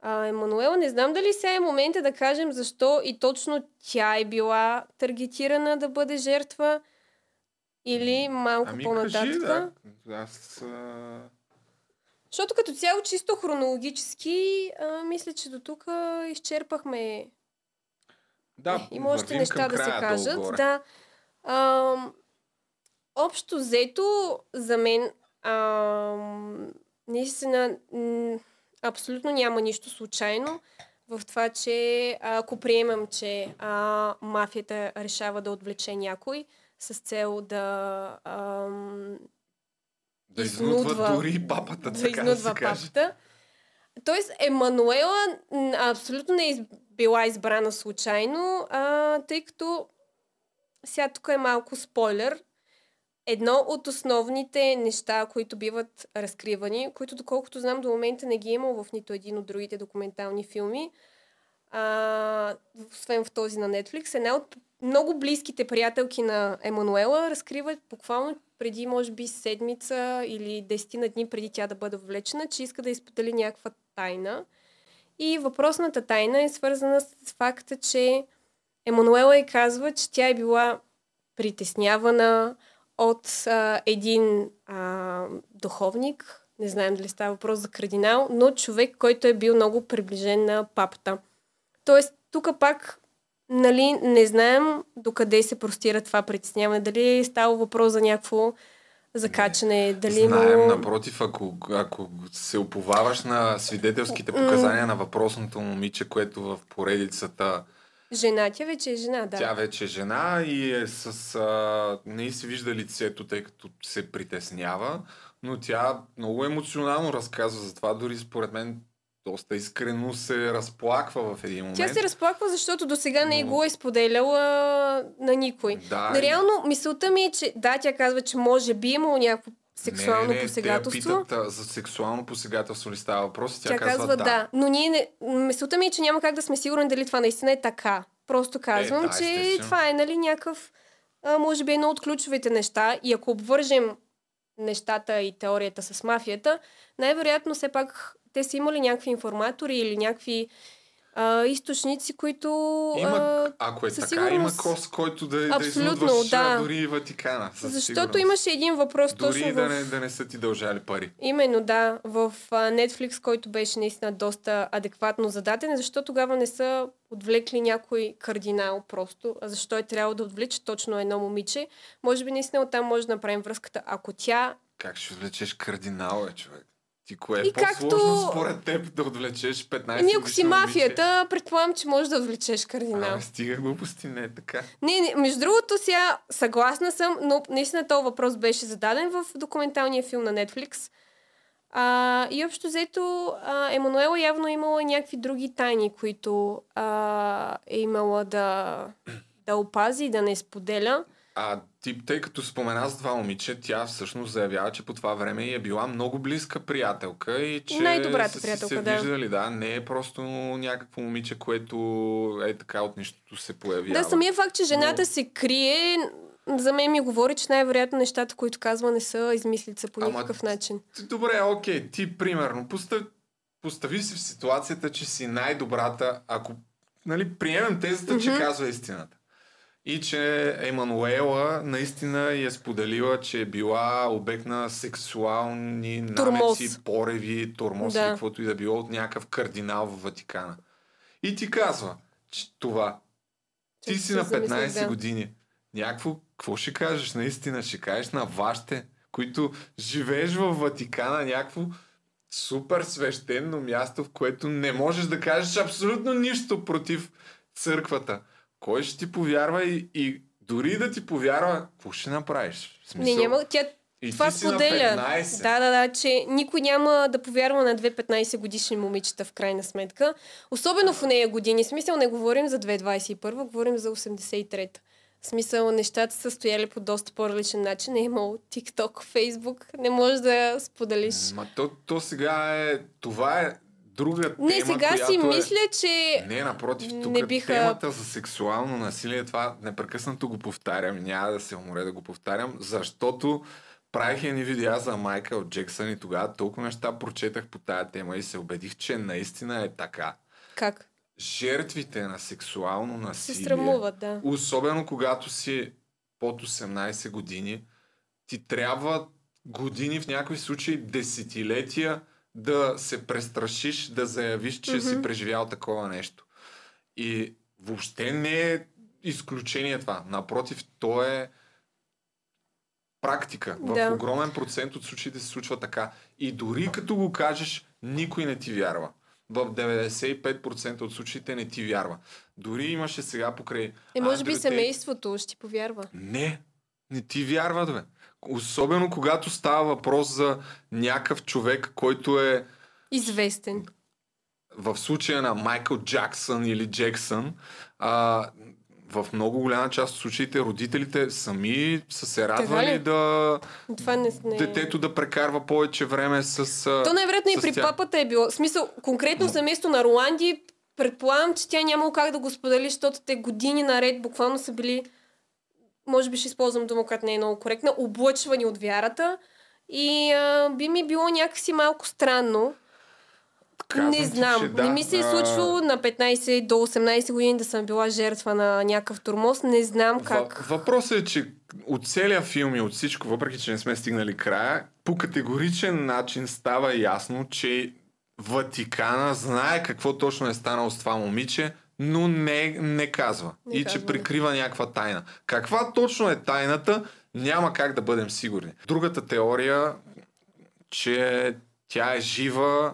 а, Емануела. Не знам дали сега е момента да кажем защо и точно тя е била таргетирана да бъде жертва или малко Ами по-нататък. кажи, да. Аз... А... Защото като цяло чисто хронологически, а, мисля, че до тук изчерпахме Да, Има още неща да се кажат. долу-горе. Да. Ам, общо взето, за мен, ам, наистина, м, абсолютно няма нищо случайно в това, че ако приемам, че а, мафията решава да отвлече някой с цел да ам, Да изнудва изнудва- дори папата, да така да изнудва се каже. папата. Тоест, Емануела абсолютно не е из- била избрана случайно, а, тъй като сега тук е малко спойлер. Едно от основните неща, които биват разкривани, които доколкото знам до момента не ги е имал в нито един от другите документални филми, а, освен в този на Netflix, една от много близките приятелки на Емануела разкрива буквално преди, може би, седмица или десетина дни преди тя да бъде влечена, че иска да изподели някаква тайна. И въпросната тайна е свързана с факта, че Емануела и казва, че тя е била притеснявана от а, един а, духовник, не знаем дали става въпрос за кардинал, но човек, който е бил много приближен на папата. Тоест, тук пак нали, не знаем докъде се простира това притесняване. Дали е става въпрос за някакво закачане, дали Знаем, имало... напротив, ако, ако се оповаваш на свидетелските показания на въпросното момиче, което в поредицата Жена, тя вече е жена, да. Тя вече е жена и е с... А, не се вижда лицето, тъй като се притеснява, но тя много емоционално разказва за това, дори според мен доста искрено се разплаква в един момент. Тя се разплаква, защото до сега не е го е споделяла на никой. Да, Но реално мисълта ми е, че да, тя казва, че може би е имало някакво сексуално не, не, посегателство. Те питат а, за сексуално посегателство ли става въпрос тя, Тя казва да. Но ние не... Мисълта ми е, че няма как да сме сигурни дали това наистина е така. Просто казвам, Е, да, че естествено. това е, нали, някакъв... А, може би едно от ключовите неща. И ако обвържем нещата и теорията с мафията, най-вероятно все пак те са имали някакви информатори или някакви а, източници, които... Има, а, ако е така, има сигурност- кос, който да, да Абсолютно, изнудваш а, да. дори и Ватикана. защото сигурност. имаше един въпрос Дори точно и да в... не, да не са ти дължали пари. Именно, да. В Netflix, който беше наистина доста адекватно зададен, защо тогава не са отвлекли някой кардинал просто, а защо е трябвало да отвлича точно едно момиче. Може би наистина оттам може да направим връзката. Ако тя... Как ще отвлечеш кардинал, е, човек? Ти кое е И по-сложно както- според теб да отвлечеш 15 Ами ако си годишно момиче? мафията, предполагам, че можеш да отвлечеш кардинал. Абе, стига глупости, не е така. Не, не, между другото сега съгласна съм, но наистина този въпрос беше зададен в документалния филм на Netflix. А, и общо взето, а, Емануела явно е имала някакви други тайни, които а, е имала да, да опази и да не споделя. А ти, тъй като спомена с това момиче, тя всъщност заявява, че по това време е била много близка приятелка и че Най-добрата приятелка, се да. виждали, да. Не е просто някакво момиче, което е така от нищото се появява. Да, самия факт, че жената Но- се крие, за мен ми говори, че най-вероятно нещата, които казва, не са измислица по Ама никакъв начин. Ти, Добре, окей, ти примерно, постави, постави се в ситуацията, че си най-добрата, ако нали, приемем тезата, че казва истината. И че Емануела наистина я споделила, че е била обект на сексуални Тормоз. намеци, пореви, тормоз Да. или каквото и да било от някакъв кардинал в Ватикана. И ти казва, че това. Ти Че си се на замислих, 15 да. години. Някакво, какво ще кажеш наистина? Ще кажеш на вашите, които живееш в Ватикана, някакво супер свещено място, в което не можеш да кажеш абсолютно нищо против църквата. Кой ще ти повярва и, и дори да ти повярва, какво ще направиш? В Не, смисъл, няма. Тя и това споделя. 15. Да, да, да, че никой няма да повярва на две 15 годишни момичета в крайна сметка. Особено в нея години. Смисъл не говорим за 2021, говорим за 83-та. В смисъл нещата са стояли по доста по-различен начин. Е имало TikTok, Facebook. Не можеш да споделиш. Ма то, то сега е... Това е друга тема, Не, сега си е... мисля, че Не, напротив, тук не биха- темата за сексуално насилие, това непрекъснато го повтарям, няма да се уморя да го повтарям, защото правих едни видеа за Майкъл Джексън и тогава толкова неща прочетах по тая тема и се убедих, че наистина е така. как? Жертвите на сексуално Се насилие, срамуват, да. особено когато си под 18 години, ти трябва години, в някои случаи десетилетия да се престрашиш, да заявиш, че си Мгм. преживял такова нещо. И въобще не е изключение това. Напротив, то е практика. В Да. огромен процент от случаите се случва така. И дори като го кажеш, никой не ти вярва. В 95% от случаите не ти вярва. Дори имаше сега покрай... Е, може би Андрю семейството ще ти повярва. не, не ти вярва, бе. Особено когато става въпрос за някакъв човек, който е Известен. в случая на Майкъл Джаксън или Джексън, а, в много голяма част от случаите родителите сами са се радвали ли? да Това не, не... детето да прекарва повече време с... То най-вероятно и при тях. папата е било. В смисъл, конкретно семейство на Роланди, предполагам, че тя нямало как да го сподели, защото те години наред буквално са били, може би ще използвам дума, която не е много коректна, облъчвани от вярата. И а, би ми било някакси малко странно. Казвам не ти, знам. че да, не ми се е а, случвало на 15 до 18 години да съм била жертва на някакъв турмоз. Не знам как. Въ- Въпросът е, че от целия филм и от всичко, въпреки че не сме стигнали края, по категоричен начин става ясно, че Ватикана знае какво точно е станало с това момиче, но не, не казва. Не и казва, че прикрива някаква тайна. Каква точно е тайната, няма как да бъдем сигурни. Другата теория, че тя е жива,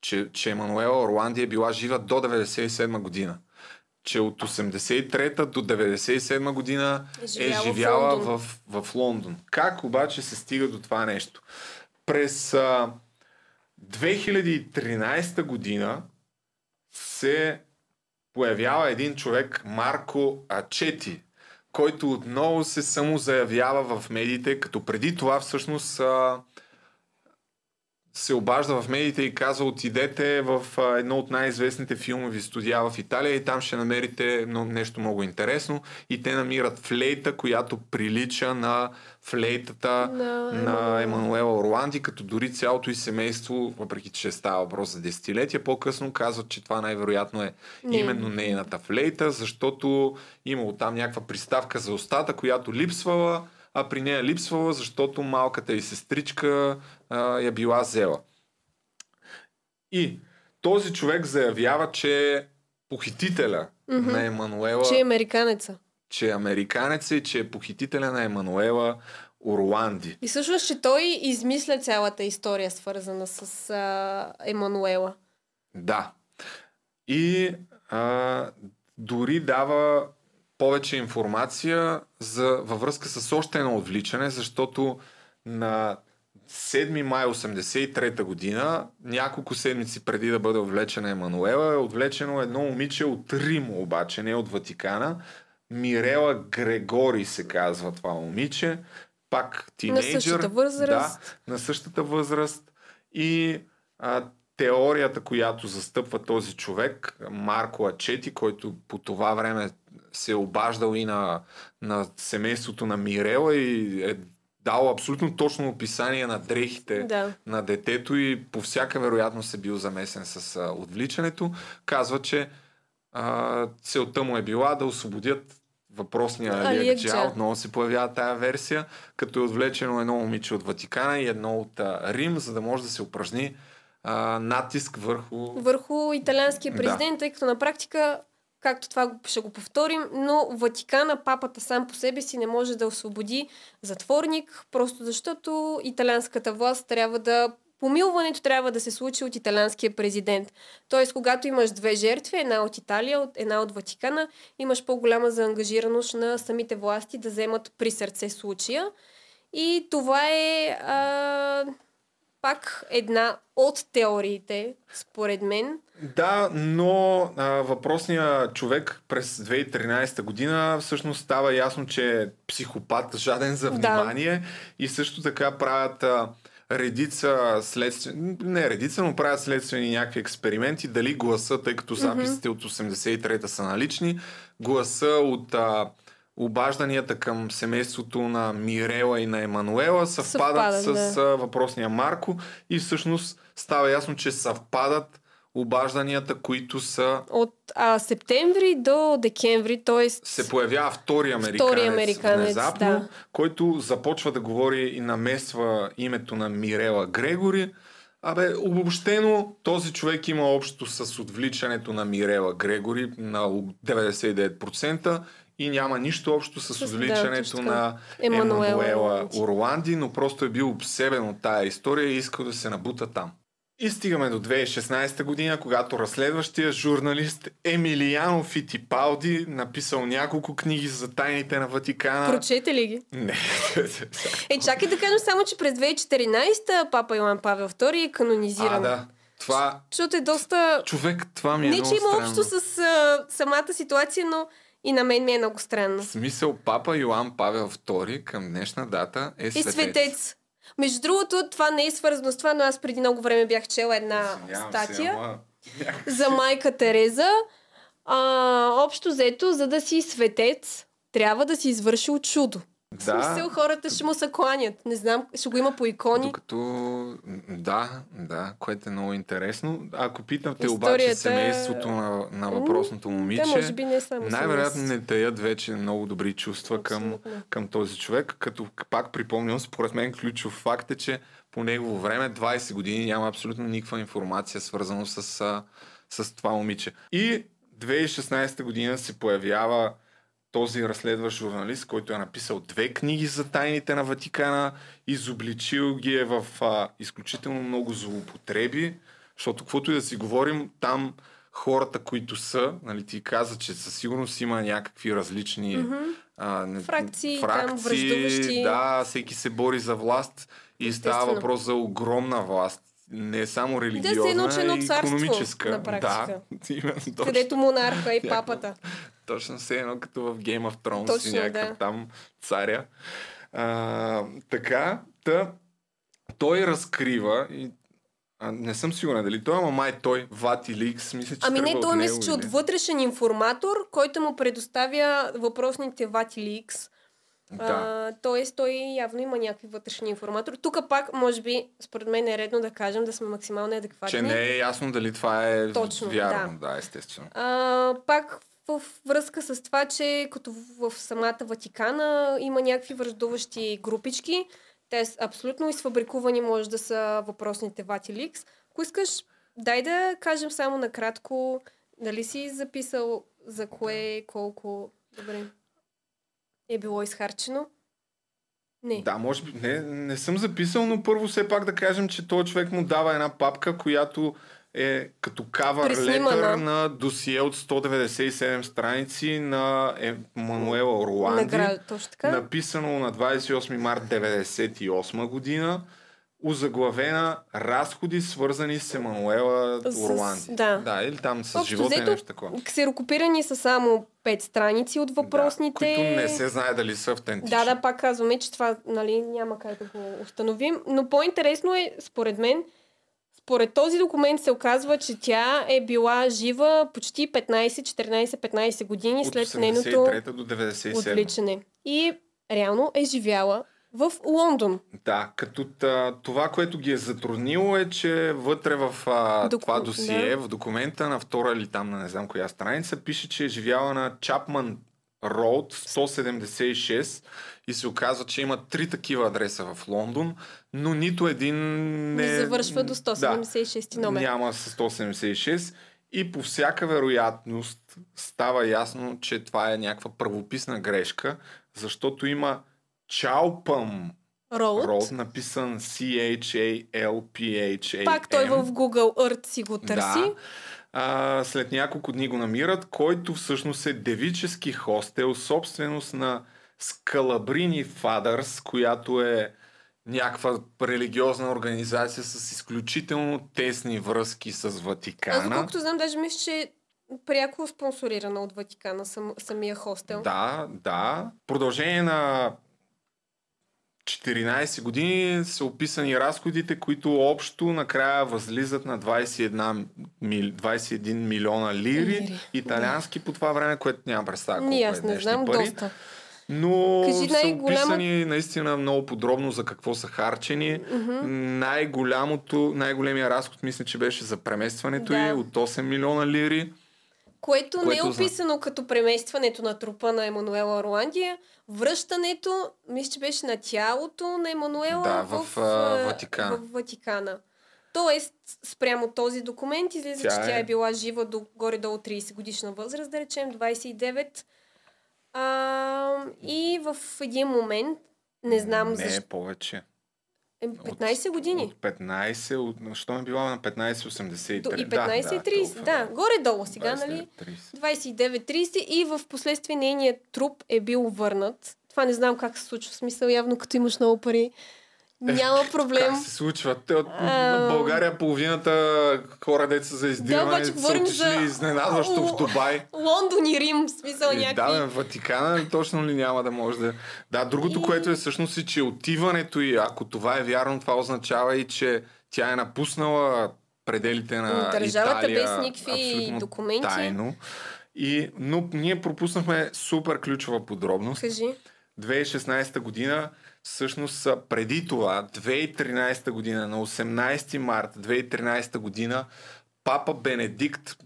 че, че Емануела Орланди е била жива до 97 година. Че от 83-та до 97 година Е живяла в Лондон. в, в Лондон. Как обаче се стига до това нещо? През а, 2013 година се появява един човек, Марко Ачети, който отново се самозаявява в медиите, като преди това всъщност а, се обажда в медиите и казва отидете в а, едно от най-известните филмови студия в Италия и там ще намерите но, нещо много интересно. И те намират флейта, която прилича на флейтата На на Емануела. Орланди, като дори цялото и семейство, въпреки че става въпрос за десетилетия, по-късно казват, че това най-вероятно е Не. именно нейната флейта, защото имало там някаква приставка за устата, която липсвала, а при нея липсвала, защото малката и сестричка а, я била взела. И този човек заявява, че е похитителя на Емануела Че е американеца. че е американец и че е похитителя на Емануела Орланди. И всъщност, че той измисля цялата история, свързана с а, Емануела. Да. И а, дори дава повече информация за, във връзка с още едно отвличане, защото на 7 май 83 година, няколко седмици преди да бъде отвлечена Емануела, е отвлечено едно момиче от Рим, обаче не от Ватикана. Мирела Грегори се казва това момиче. Пак тинейджър. същата възраст. Да, на същата възраст. И а, теорията, която застъпва този човек, Марко Ачети, който по това време се е обаждал и на, на семейството на Мирела и е дал абсолютно точно описание на дрехите Да. на детето и по всяка вероятност е бил замесен с а, отвличането, казва, че а, целта му е била да освободят въпросния Алия Алия Джа. Джа. Отново се появява тая версия, като е отвлечено едно момиче от Ватикана и едно от а, Рим, за да може да се упражни а, натиск върху... Върху италианския Да. президент, тъй като на практика, както това ще го повторим, но Ватикана, папата сам по себе си не може да освободи затворник, просто защото италианската власт трябва да Помилването трябва да се случи от италианския президент. Тоест, когато имаш две жертви, една от Италия, една от Ватикана, имаш по-голяма заангажираност на самите власти да вземат при сърце случая. И това е а, пак една от теориите, според мен. Да, но а, въпросният човек през 2013 година всъщност става ясно, че е психопат, жаден за Да. внимание и също така правят а, редица следствени, не редица, но правят следствени някакви експерименти, дали гласа, тъй като записите от 83-та са налични, гласа от а, обажданията към семейството на Мирела и на Емануела съвпадат, Съвпадат, с а, въпросния Марко и всъщност става ясно, че съвпадат обажданията, които са От а, септември до декември, т.е. се появява втори американец, Втори американец, внезапно, да. който започва да говори и намесва името на Мирела Грегори Абе, обобщено, този човек има общо с отвличането на Мирела Грегори на 99% и няма нищо общо с, да, отвличането така. на Емануела Емануела Орланди. Но просто е бил обсебен от тая история и искал да се набута там. И стигаме до 2016 година, когато разследващия журналист Емилиано Фитипалди написал няколко книги за тайните на Ватикана. Прочете ли ги? Не. Е, чакай да кажем само, че през 2014 папа Йоан Павел II е канонизиран. а, да. Това, Защото е доста... човек, това ми е Не, че има странно. общо с а, самата ситуация, но и на мен ми е много странно. В смисъл, папа Йоан Павел II към днешна дата е И светец. светец. Между другото, това не е свързано с това, но аз преди много време бях чела една Извинявам се, статия ама- за майка Тереза. А, общо взето, за да си светец, трябва да си извършил чудо. В смисъл, хората ще му се кланят. Не знам, ще го има по икони. докато... Да, да, което е много интересно. Ако питате Историята обаче семейството на, на въпросното момиче, Да, може би не е само най-вероятно не таят вече много добри чувства към, Абсолютно. към този човек, като пак припомням, според мен ключов факт е, че по негово време, 20 години, няма абсолютно никаква информация свързано с, с това момиче. И 2016 година се появява този разследващ журналист, който е написал две книги за тайните на Ватикана, изобличил ги е в а, изключително много злоупотреби, защото каквото и да си говорим, там хората, които са, нали, ти каза, че със сигурност има някакви различни Мгм. а, не- Фракции, там, връждуващи. Да, всеки се бори за власт и става въпрос за огромна власт. Не е само Да, религиозна, се едно, че едно и царство, економическа. на практика. Да, именно точно. Където монарха и папата. Точно се едно като в Game of Thrones Точно, и някакъв да. там царя. А, така, та, той разкрива и а, не съм сигурен дали той, ама май той, Вати Ликс, мисля, че Ами не, той мисля, че от вътрешен информатор, който му предоставя въпросните Ватиликс. Да. А, тоест, той явно има някакви вътрешни информатори. Тук пак, може би, според мен е редно да кажем да сме максимално адекватни. Че не е ясно дали това е Точно, вярно. Да, естествено. А, пак в връзка с това, че като в самата Ватикана има някакви връждуващи групички. Те са абсолютно изфабрикувани, може да са въпросните Ватиликс. Ако искаш, дай да кажем само накратко, дали си записал за кое, колко, добре, е било изхарчено? Не. Да, може би. Не, не съм записал, но първо все пак да кажем, че този човек му дава една папка, която е като кавър летър на досие от 197 страници на Емануела Орланди. Така. Написано на 28 март 1998 година. Озаглавена разходи, свързани с Емануела Орланди. да. да, или там с Общо живота и нещо такова. Ксерокопирани са само 5 страници от въпросните. Да, които не се знае дали са автентични. Да, да, пак казваме, че това нали, няма как да го установим. Но по-интересно е, според мен, според този документ се оказва, че тя е била жива почти 15, 14, 15 години От след нейното 83 до 97. отвличане. И реално е живяла в Лондон. Да, като това, което ги е затруднило е, че вътре в а, Доку- това досие, да. в документа на втора или там на не знам коя страница, пише, че е живяла на Чапман Роуд 176 и се оказва, че има три такива адреса в Лондон, но нито един не... Не завършва до Да, 176 номер. няма с 176 и по всяка вероятност става ясно, че това е някаква правописна грешка, защото има Чалпъм Роуд. Роуд, написан C-H-A-L-P-H-A-M. Пак той в Google Earth си го търси. Да. А, след няколко дни го намират, който всъщност е девически хостел, собственост на Скалабрини Fathers, която е някаква религиозна организация с изключително тесни връзки с Аз Ватикана. доколкото знам, даже мисля, че е пряко спонсорирана от Ватикана сам, самия хостел. Да, да. Продължение на 14 години са описани разходите, които общо накрая възлизат на 21, мил, 21 милиона лири, Лири, италиански по това време, което нямам представа колко Ни е аз не днешни знам, пари. доста. Но Кажи са най-голямо- описани наистина много подробно за какво са харчени. Най-голямото, най-големия разход мисля, че беше за преместването Да. и от 8 милиона лири. Което, не е Което зна- описано като преместването на трупа на Емануела Орландия. Връщането, мисля, че беше на тялото на Емануела Да, в, в, а, Ватикана. в Ватикана. Тоест, спрямо този документ излиза, Тя че тя е- е била жива до горе-долу 30 годишна възраст, да речем 29. А, и в един момент, не знам не защо, повече. Е, 15 години. От 15, от, що е била на 15,83. До, и Да, 15 да, и 30. толкова, Да, горе-долу сега, нали? 29, 30. 29-30 и в последствие нейният труп е бил върнат. Това не знам как се случва. В смисъл, явно като имаш много пари, няма проблем. Как се случва? Те от А, България половината хора деца за издирване обаче са отишли за- изненадващо в Дубай. Лондон и Рим, в смисъл Е, някакви... Да, Ватикана точно ли няма да може да... Да, другото, И- което е всъщност е, че отиването и ако това е вярно, това означава и, че тя е напуснала пределите на Държавата Италия, без никакви документи. Тайно. И, но ние пропуснахме супер ключова подробност. Кажи. 2016 година, всъщност преди това, 2013 година, на 18 март 2013 година, Папа Бенедикт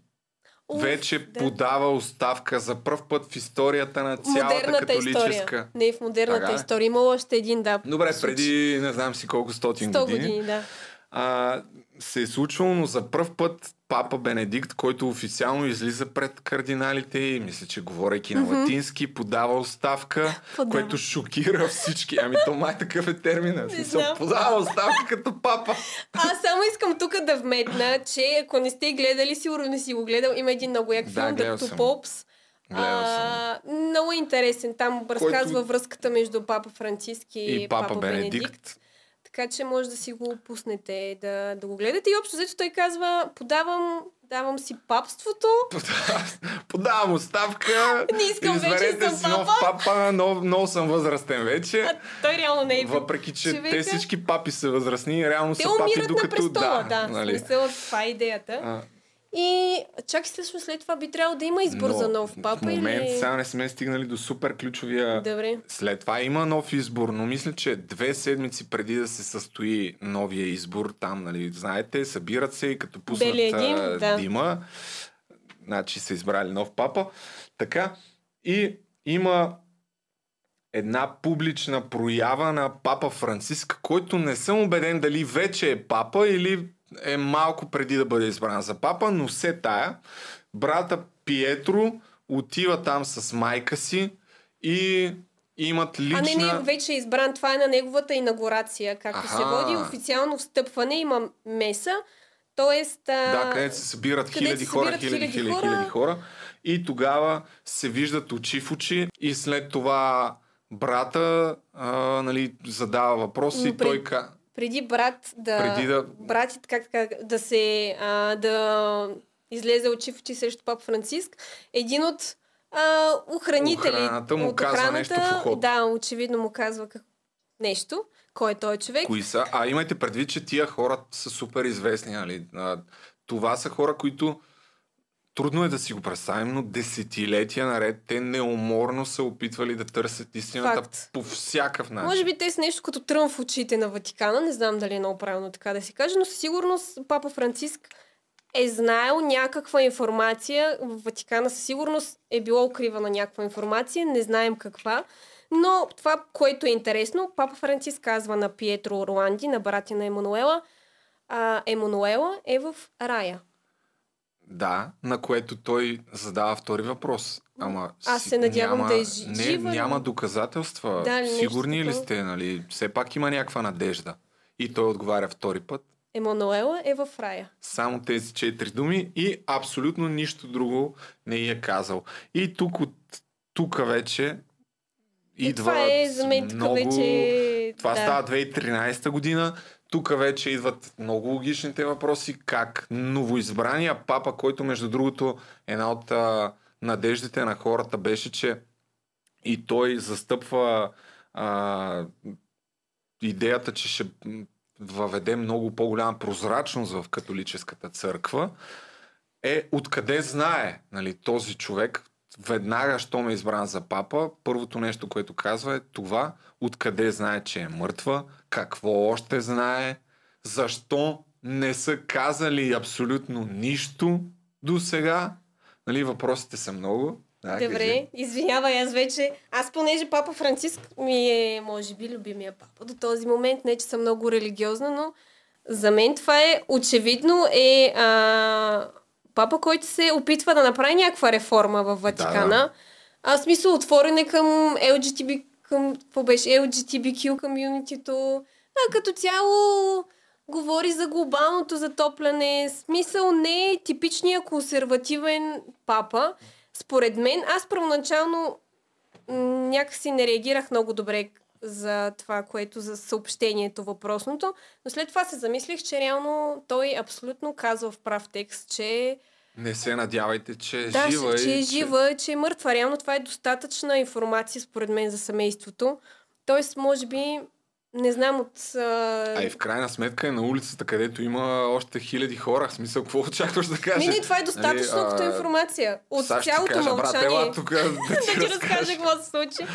Уф, вече да. подава оставка за първ път в историята на цялата Модерната католическа. история. Не в модерната Така история. Имало още един, да. Добре, преди не знам си колко стотин 100 години, години, да. А, се е случвало, но за първ път Папа Бенедикт, който официално излиза пред кардиналите и мисля, че говорейки на латински, подава оставка, Подава. което шокира всички. Ами то май такъв е термина. Смисъл, знам. подава оставка като папа. Аз само искам тук да вметна, че ако не сте гледали, сигурно не си го гледал, има един много як Да, филм. Popes. Гледал А, много интересен. Там разказва връзката между папа Франциск и, И Папа Бенедикт. Бенедикт. Така че може да си го пуснете, да, да го гледате. И общо взето той казва, подавам, давам си папството. Подавам оставка. Не искам вече да съм си нов папа. Нов, много съм възрастен вече. А той реално не е Въпреки, че човека. те всички папи са възрастни, реално Те са папи, умират на докато престола, да. нали. В смисъл, това е идеята. А, И чак всъщност след това би трябвало да има избор но за нов папа В момент или... сега не сме стигнали до супер ключовия... Добре. След това има нов избор, но мисля, че две седмици преди да се състои новия избор, там, нали, знаете, събират се и като пуснат а, да. дима, значи са избрали нов папа. Така, и има една публична проява на папа Франциск, който не съм убеден дали вече е папа или е малко преди да бъде избран за папа, но се тая. Брата Пиетро отива там с майка си и имат лична... А не, не, вече е избран. Това е на неговата инаугурация. Както се води официално встъпване, има меса. Тоест... А... Да, където се събират където хиляди се хора, събират хиляди, хиляди хиляди, хора. хиляди хора. И тогава се виждат очи в очи и след това брата а, нали, задава въпроси и той. Преди брат да... Преди да- Брат, как, как, да се... А, да излезе очи в очи срещу пап Франциск. Един от а, охранители. Охраната му от казва нещо в ухото. Да, очевидно му казва как... нещо. Кой е той човек? Кои са? А имайте предвид, че тия хора са супер известни. Нали? А, това са хора, които трудно е да си го представим, но десетилетия наред те неуморно са опитвали да търсят истината Факт. по всякакъв начин. Може би те са нещо като трън в очите на Ватикана. Не знам дали е много правилно така да се каже, но със сигурност папа Франциск е знаел някаква информация. В Ватикана със сигурност е било укривана някаква информация. Не знаем каква. Но това, което е интересно, папа Франциск казва на Пиетро Орланди, на братя на Емануела, а, Емануела е в рая. Да, на което той задава втори въпрос. Ама Аз си- се надявам няма, да е жи- не, жива, но- Няма доказателства. Да, Сигурни ли сте, нали? Все пак има някаква надежда. И той отговаря втори път. Емануела е в рая. Само тези четири думи и абсолютно нищо друго не е казал. И тук от тук вече И идва това е за мен тук много... вече... Това да. става 2013 година. Тук вече идват много логичните въпроси, как новоизбрания папа, който между другото една от а, надеждите на хората беше, че и той застъпва а, идеята, че ще въведе много по-голяма прозрачност в католическата църква, е откъде знае нали, този човек, веднага, щом е избран за папа, първото нещо, което казва е това, откъде знае, че е мъртва, какво още знае, защо не са казали абсолютно нищо до сега. Нали, въпросите са много. Да, Добре, кажи. извинявай, аз вече... Аз понеже папа Франциск ми е, може би, любимия папа до този момент. Не, че съм много религиозна, но За мен това е очевидно е а, папа, който се опитва да направи някаква реформа в Ватикана. Да, да. А смисъл отворен е към LGTB, към, какво беше, LGTBQ комьюнитито. А като цяло говори за глобалното затопляне. Смисъл не е типичния консервативен папа. Според мен, аз първоначално някакси не реагирах много добре за това, което за съобщението въпросното, но след това се замислих, че реално той абсолютно казва в прав текст, че Не се надявайте, че е да, жива. че и е жива, че е мъртва. Реално това е достатъчна информация според мен за семейството. Тоест, може би, не знам от... А... А и в крайна сметка е на улицата, където има още хиляди хора. В смисъл, какво очакваш да кажеш? Не, това е достатъчно Нали, като а, информация. От Сега ти цялото кажа, брат, мълчание. ела тук да да ти ти разкажа какво се случи.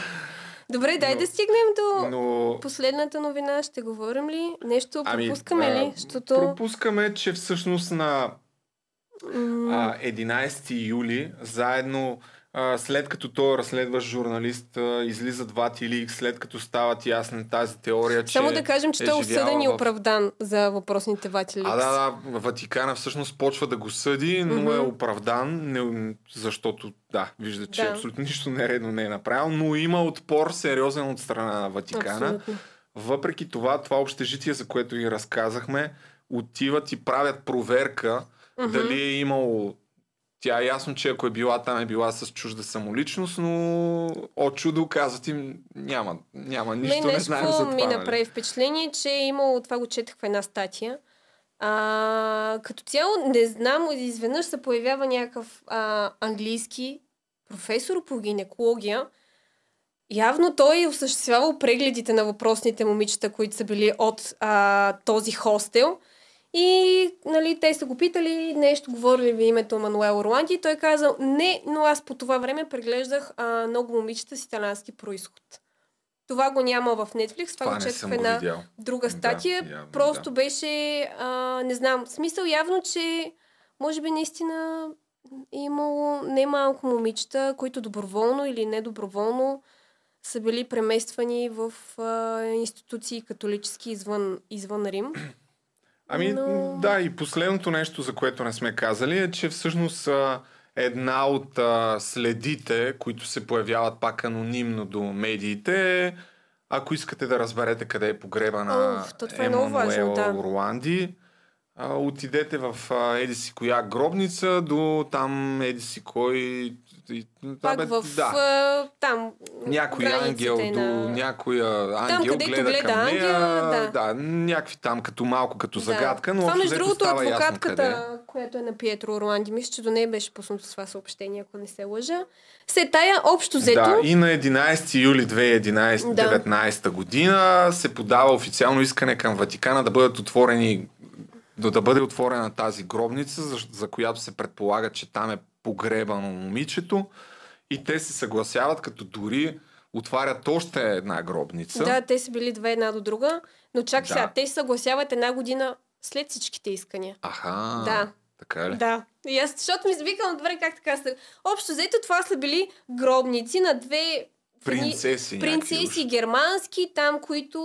Добре, дай Но- да стигнем до Но последната новина. Ще говорим ли? Нещо Ами, пропускаме а, ли? Защото... пропускаме, че всъщност на а, 11 юли, заедно а, след като той разследващ журналист а, излизат Вати след като стават ясна тази теория, че Само да кажем, че е той е осъден и в- оправдан за въпросните ватили. А, да, да, Ватикана всъщност почва да го съди, но Мгм. е оправдан, не, защото, да, вижда, че Да. абсолютно нищо нередно не е направил, но има отпор сериозен от страна на Ватикана. Абсолютно. Въпреки това, това общежитие, за което ви разказахме, отиват и правят проверка Мгм. дали е имало... Тя е ясно, че ако е била там, е била с чужда самоличност, но от чудо казват им няма, няма нищо, не нещо знаем за това. ми нали? направи впечатление, че е имало, това го четах в една статия, а, като цяло не знам, изведнъж се появява някакъв а, английски професор по гинекология. Явно той е осъществявал прегледите на въпросните момичета, които са били от а, този хостел. И нали, те са го питали нещо, говорили ви името Мануел Орланди и той казал, не, но аз по това време преглеждах а, много момичета с италянски происход. Това го няма в Netflix, това, Това го съм в една видял. друга статия. Да, явно, Просто да. беше, а, не знам, смисъл явно, че може би наистина е имало немалко момичета, които доброволно или недоброволно са били премествани в а, институции католически извън, извън Рим. Ами Но- да, и последното нещо, за което не сме казали, е, че всъщност една от а, следите, които се появяват пак анонимно до медиите, е, ако искате да разберете къде е то това е да. Орланди, а, отидете в а, еди си коя гробница до там еди си кой... и- Пак абе, в да. там. Някой ангел на... до някоя ангел където гледа, гледа към нея, ангела, да. да, някакви там като малко като Да. загадка, но Това, между другото, ясно адвокатката, която е на Пиетро Орланди, мисля, че до нея беше пуснато това съобщение, ако не се лъжа. Се тая общо взето. Да, и на 11 юли 2019 година се подава официално искане към Ватикана да бъдат отворени да, да бъде отворена тази гробница, за, за която се предполага, че там е погребано момичето. И те се съгласяват, като дори отварят още една гробница. Да, те са били две една до друга, но чак Да. сега, те се съгласяват една година след всичките искания. Аха. Да. Така ли? Да. И аз, защото ми викам, добре, как така са. Общо взето това са били гробници на две Принцеси. принцеси германски, там, които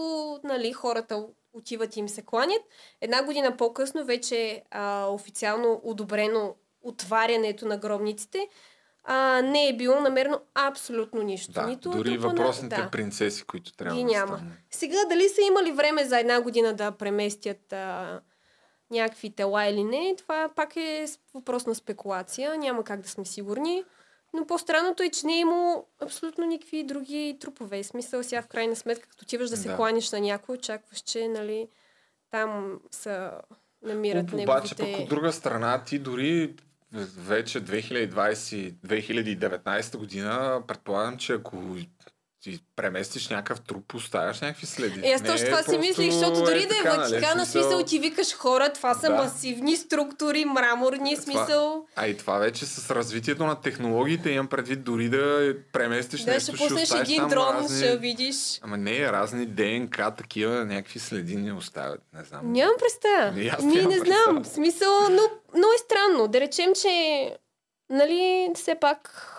нали, хората отиват и им се кланят. Една година по-късно вече е а, официално одобрено отварянето на гробниците. А, не е било намерено абсолютно нищо. Да, Нито дори въпросните да. принцеси, които трябва Ги да няма. стане. Сега дали са имали време за една година да преместят а, някакви тела или не, това пак е въпрос на спекулация. Няма как да сме сигурни. Но по-странното е, че не е имало абсолютно никакви други трупове. Смисъл сега в крайна сметка, като отиваш да се Да. кланиш на някой, очакваш, че нали, там са намират Об- Обаче неговите... пък от друга страна ти дори вече 2020, 2019 година предполагам, че ако ти преместиш някакъв труп, оставяш някакви следи. Е, аз Не точно е това си мислих, защото дори е да е така, нали, Ватикана, смисъл ти викаш хора, това са Да. масивни структури, мраморни, Това- смисъл... А и това вече с развитието на технологиите имам предвид дори да преместиш Да, нещо, ще пуснеш един дрон, разни... ще видиш. Ама не, разни ДНК, такива някакви следи не оставят. Не знам. Нямам представа. И аз Ми не знам. В смисъл, но, но е странно. Да речем, че нали, все пак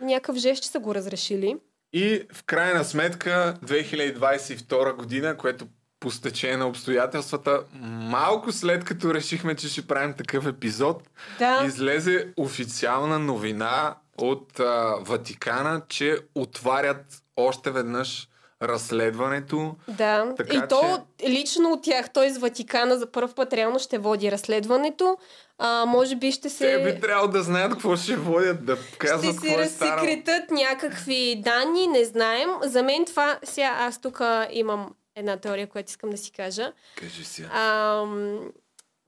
някакъв жест, че са го разрешили. И в крайна сметка 2022 година, което по стечение на обстоятелствата, малко след като решихме, че ще правим такъв епизод, Да. излезе официална новина от а, Ватикана, че отварят още веднъж разследването. Да, Така и то лично от тях, т.е. Ватикана за първ път реално ще води разследването. А, може би ще се... Те би трябвало да знаят какво ще водят, да казват ще е станало. разсекретат някакви данни, не знаем. За мен това... Сега аз тук имам една теория, която искам да си кажа. Кажи си. Ам,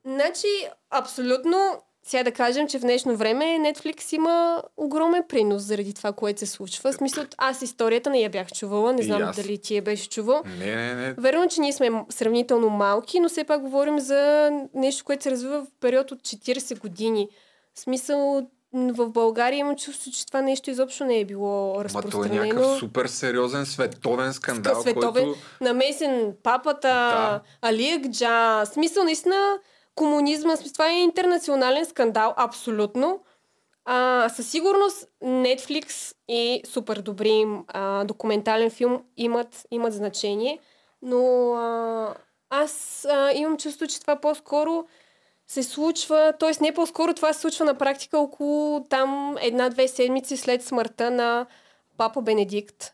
значи, абсолютно, сега да кажем, че в днешно време Netflix има огромен принос заради това, което се случва. В смисъл, аз историята не я бях чувала, не знам дали ти я беше чувал. Не, не, не. Верно, че ние сме сравнително малки, но все пак говорим за нещо, което се развива в период от 40 години. В смисъл, в България имам чувство, че това нещо изобщо не е било Ма е разпространено. някакъв супер сериозен световен скандал, световен, който... намесен папата, Да. Али Акджа. В Смисъл, наистина, комунизма, това е интернационален скандал, абсолютно. А, със сигурност Netflix и супер добри а, документален филм имат, имат значение, но а, аз а, имам чувство, че това по-скоро се случва, т.е. не по-скоро, това се случва на практика около там една-две седмици след смъртта на папа Бенедикт.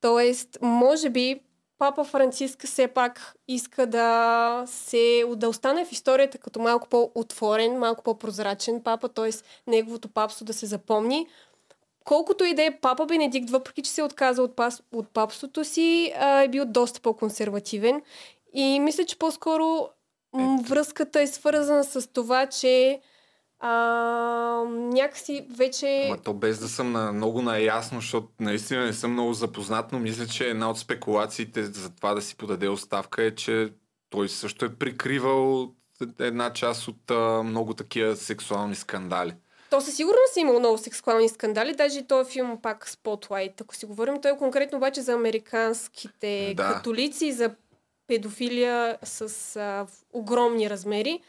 Тоест, може би папа Франциск все пак иска да се да остане в историята като малко по-отворен, малко по-прозрачен папа, т.е. неговото папство да се запомни. Колкото и да е папа Бенедикт, въпреки че се отказа от, пас, от папството си, е бил доста по-консервативен. И мисля, че по-скоро м- връзката е свързана с това, че а, някакси вече... Ма то без да съм на, много наясно, защото наистина не съм много запознат, но мисля, че една от спекулациите за това да си подаде оставка е, че той също е прикривал една част от а, много такива сексуални скандали. То със сигурност е имало много сексуални скандали, даже и този филм пак Spotlight, ако си говорим. Той е конкретно обаче за американските Да. католици, за педофилия с а, огромни размери.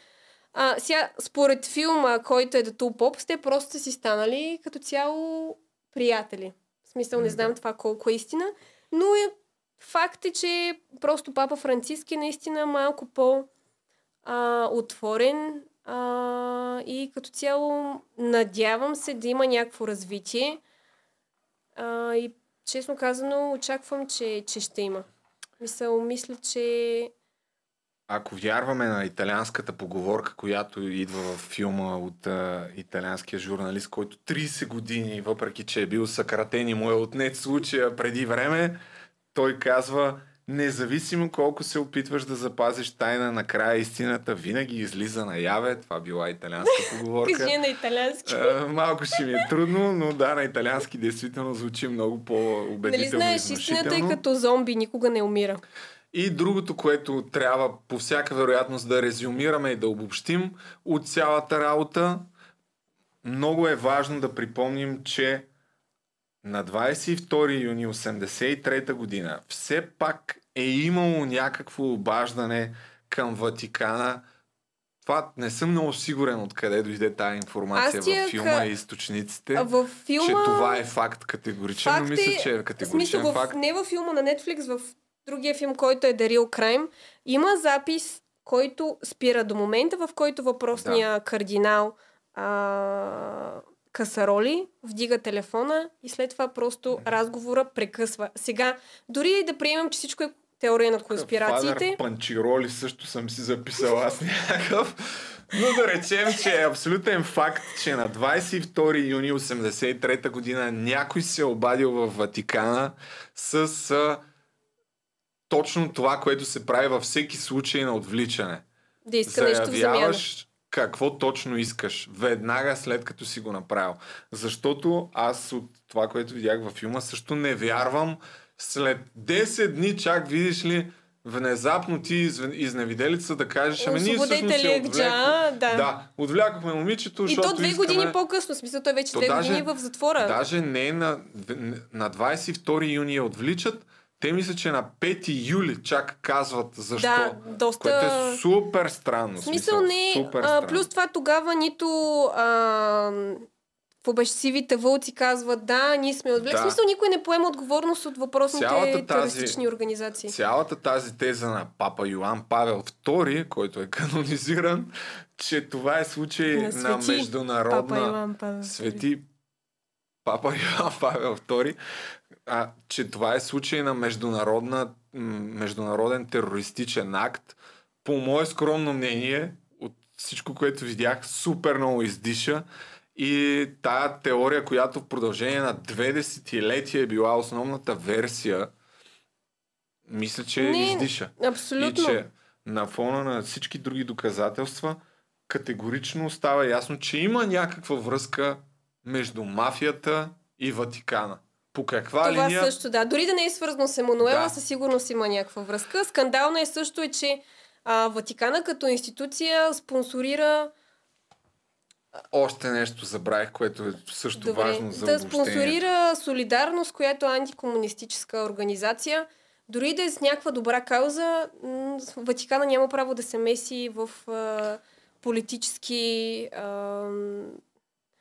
А, сега, според филма, който е The Two Pops, те просто са си станали като цяло приятели. В смисъл, не знам това колко е истина, но е, факт е, че просто папа Франциск е наистина малко по а, отворен а, и като цяло надявам се да има някакво развитие а, и честно казано очаквам, че, че ще има. Мисъл, мисля, че Ако вярваме на италианската поговорка, която идва в филма от а, италианския журналист, който 30 години, въпреки че е бил съкратен и му е отнет случая преди време, той казва, независимо колко се опитваш да запазиш тайна, накрая истината винаги излиза наяве. Това била италианска поговорка. кажи на италиански. А, малко ще ми е трудно, но да, на италиански действително звучи много по-убедително Нали знаеш, истината е като зомби, никога не умира. И другото, което трябва по всяка вероятност да резюмираме и да обобщим от цялата работа, много е важно да припомним, че на 22 юни 1983 година все пак е имало някакво обаждане към Ватикана. Това не съм много сигурен откъде дойде тази информация Аз ти я във филма и източниците. Във филма... Че това е факт категоричен, но Факт мисля, е- че е В категоричен смисъл, в, факт. не във филма на Netflix, в другия филм, който е The Real Crime, има запис, който спира до момента, в който въпросния да. кардинал а, Касароли вдига телефона и след това просто разговора прекъсва. Сега, дори и да приемем, че всичко е теория на конспирациите, Фадър Панчироли също съм си записал аз някакъв. Но да речем, че е абсолютен факт, че на 22 юни 1983 година някой се е обадил в Ватикана с точно това, което се прави във всеки случай на отвличане. да иска нещо в замяна. Заявяваш какво точно искаш, веднага след като си го направил. Защото аз от това, което видях във филма, също не вярвам след 10 дни чак видиш ли внезапно ти из, изневиделица да кажеш, ами ние всъщност Акджа? отвлекохме. Да. да, отвлякохме момичето, И то две искаме... години по-късно, в смисъл той вече две години в затвора. Даже не на, на 22 юни я отвличат, те мисля, че на 5 юли чак казват защо. Да, доста- Което е супер странно. В смисъл не. Супер А, плюс това тогава нито а, беше сивите вълци казват, да, ние сме отвлек. Да. В смисъл никой не поема отговорност от въпросните Цялата тази- терористични организации. Цялата тази теза на папа Йоан Павел II, който е канонизиран, че това е случай На на, свети международна... Папа Йоан Павел II. Свети папа Йоан Павел II, а, че това е случай на международна, международен терористичен акт. По мое скромно мнение, от всичко, което видях, супер много издиша. И тая теория, която в продължение на две десетилетия е била основната версия, мисля, че Не, издиша. Абсолютно. И че на фона на всички други доказателства, категорично става ясно, че има някаква връзка между мафията и Ватикана. По каква Това линия? също, да. Дори да не е свързано с Емануела, Да. със сигурност има някаква връзка. Скандално е също е, че а, Ватикана като институция спонсорира Още нещо забравих, което е също важно за да обобщение. спонсорира Солидарност, която е антикомунистическа организация. Дори да е с някаква добра кауза, Ватикана няма право да се меси в а, политически а,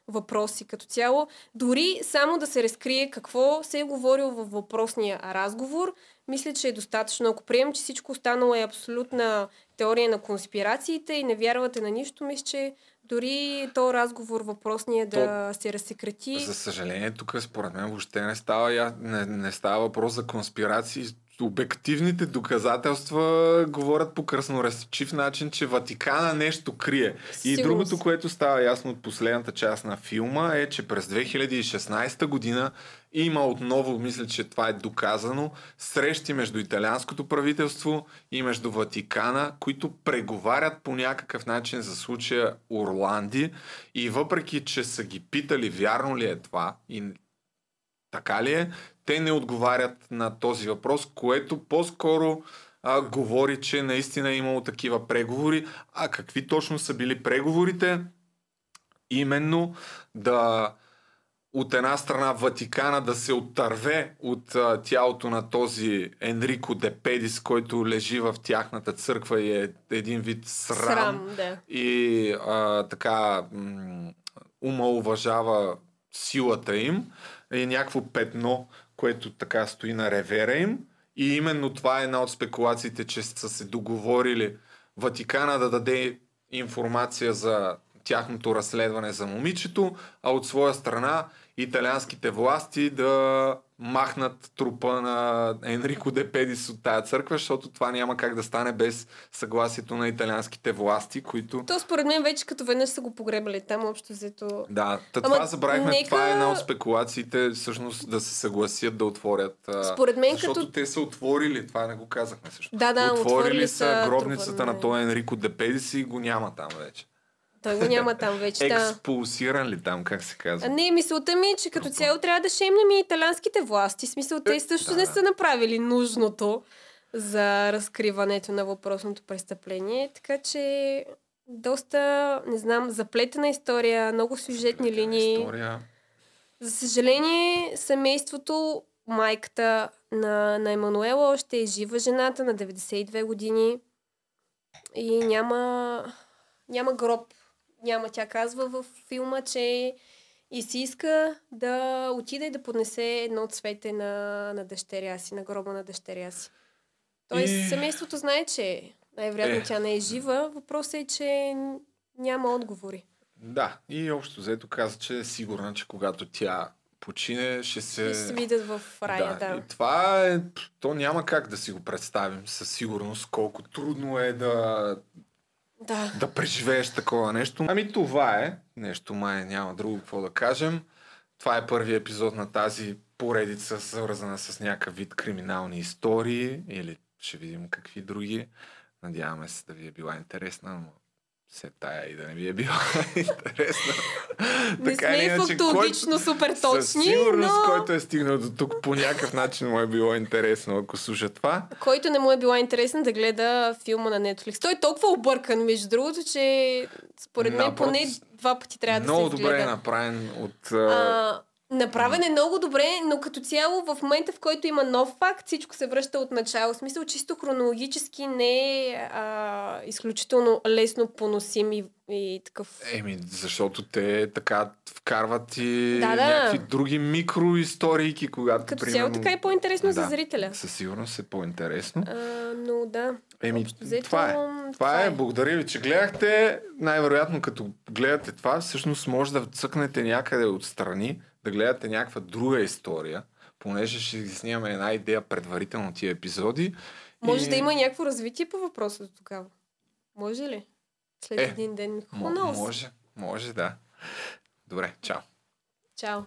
въпроси като цяло. Дори само да се разкрие какво се е говорил във въпросния разговор, мисля, че е достатъчно. Ако приемем, че всичко останало е абсолютна теория на конспирациите и не вярвате на нищо, мисля, че дори то разговор въпросния да се разсекрети. За съжаление, тук според мен въобще не става, не, не става въпрос за конспирации. Обективните доказателства говорят по красноречив начин, че Ватикана нещо крие. И Сигурно другото, си. което става ясно от последната част на филма е, че през 2016 година има отново, мисля, че това е доказано, срещи между италианското правителство и между Ватикана, които преговарят по някакъв начин за случая Орланди. И въпреки, че са ги питали вярно ли е това и така ли е, те не отговарят на този въпрос, което по-скоро а, говори, че наистина е имало такива преговори. А какви точно са били преговорите? Именно да от една страна Ватикана да се оттърве от а, тялото на този Енрико де Педис, който лежи в тяхната църква и е един вид срам, Срам, да. и а, така м- умалуважава силата им и някакво петно, което така стои на ревера им. И именно това е една от спекулациите, че са се договорили Ватикана да даде информация за тяхното разследване за момичето, а от своя страна италианските власти да махнат трупа на Енрико де Педис от тая църква, защото това няма как да стане без съгласието на италианските власти, които... То според мен вече като веднъж са го погребали там, общо взето. Да, та Ама това забравихме, нека- това е една от спекулациите, всъщност да се съгласят да отворят. Според мен защото като- те са отворили, това не го казахме също. Да, да, отворили са са гробницата трупа на на- този Енрико де Педис и го няма там вече. Той го няма там вече. да. Експулсиран ли там, как се казва? А не, мисълта ми е, че като цяло трябва да шемнем и италианските власти. Смисъл, те Е, също да, не са направили нужното за разкриването на въпросното престъпление. Така че доста, не знам, заплетена история, много сюжетни линии. История. За съжаление, семейството, майката на, на Емануела още е жива жената на 92 години и няма, няма гроб. Няма, тя казва в филма, че и си иска да отиде и да поднесе едно цвете на, на дъщеря си, на гроба на дъщеря си. Тоест, И- семейството знае, че най-вероятно Е. тя не е жива. Въпросът е, че няма отговори. Да, и общо взето каза, че е сигурна, че когато тя почине, ще се... И се видят в рая, да. И това е... То няма как да си го представим със сигурност колко трудно е да, Да. да преживееш такова нещо. Ами това е. Нещо май няма друго какво да кажем. Това е първи епизод на тази поредица, свързана с някакъв вид криминални истории или ще видим какви други. Надяваме се да ви е била интересна, но се тая и да не ви е била интересна. Не Така сме иначе, фактологично супер Със точни, сигурност, но който е стигнал до тук, по някакъв начин му е било интересно, ако слуша това. който не му е била интересен да гледа филма на Netflix. Той е толкова объркан, между другото, че според мен поне два пъти трябва да Много се добре е изгледа. направен от... А, Направен е много добре, но като цяло в момента, в който има нов факт, всичко се връща от начало. В смисъл, чисто хронологически не е а, изключително лесно поносим и, и такъв. Еми, защото те така вкарват и Да, да. някакви други микроисторийки, когато Като примерно... цяло така е по-интересно за Да. зрителя. Със сигурност е по-интересно. А, но да. Еми, Общо това е. Това е. Благодаря ви, че гледахте. Най-вероятно, като гледате това, всъщност може да цъкнете някъде отстрани, да гледате някаква друга история, понеже ще си снимаме една идея предварително тия епизоди. Може И- да има някакво развитие по въпроса до тогава. Може ли? След Е, един ден. Knows? може, може, да. Добре, чао. Чао.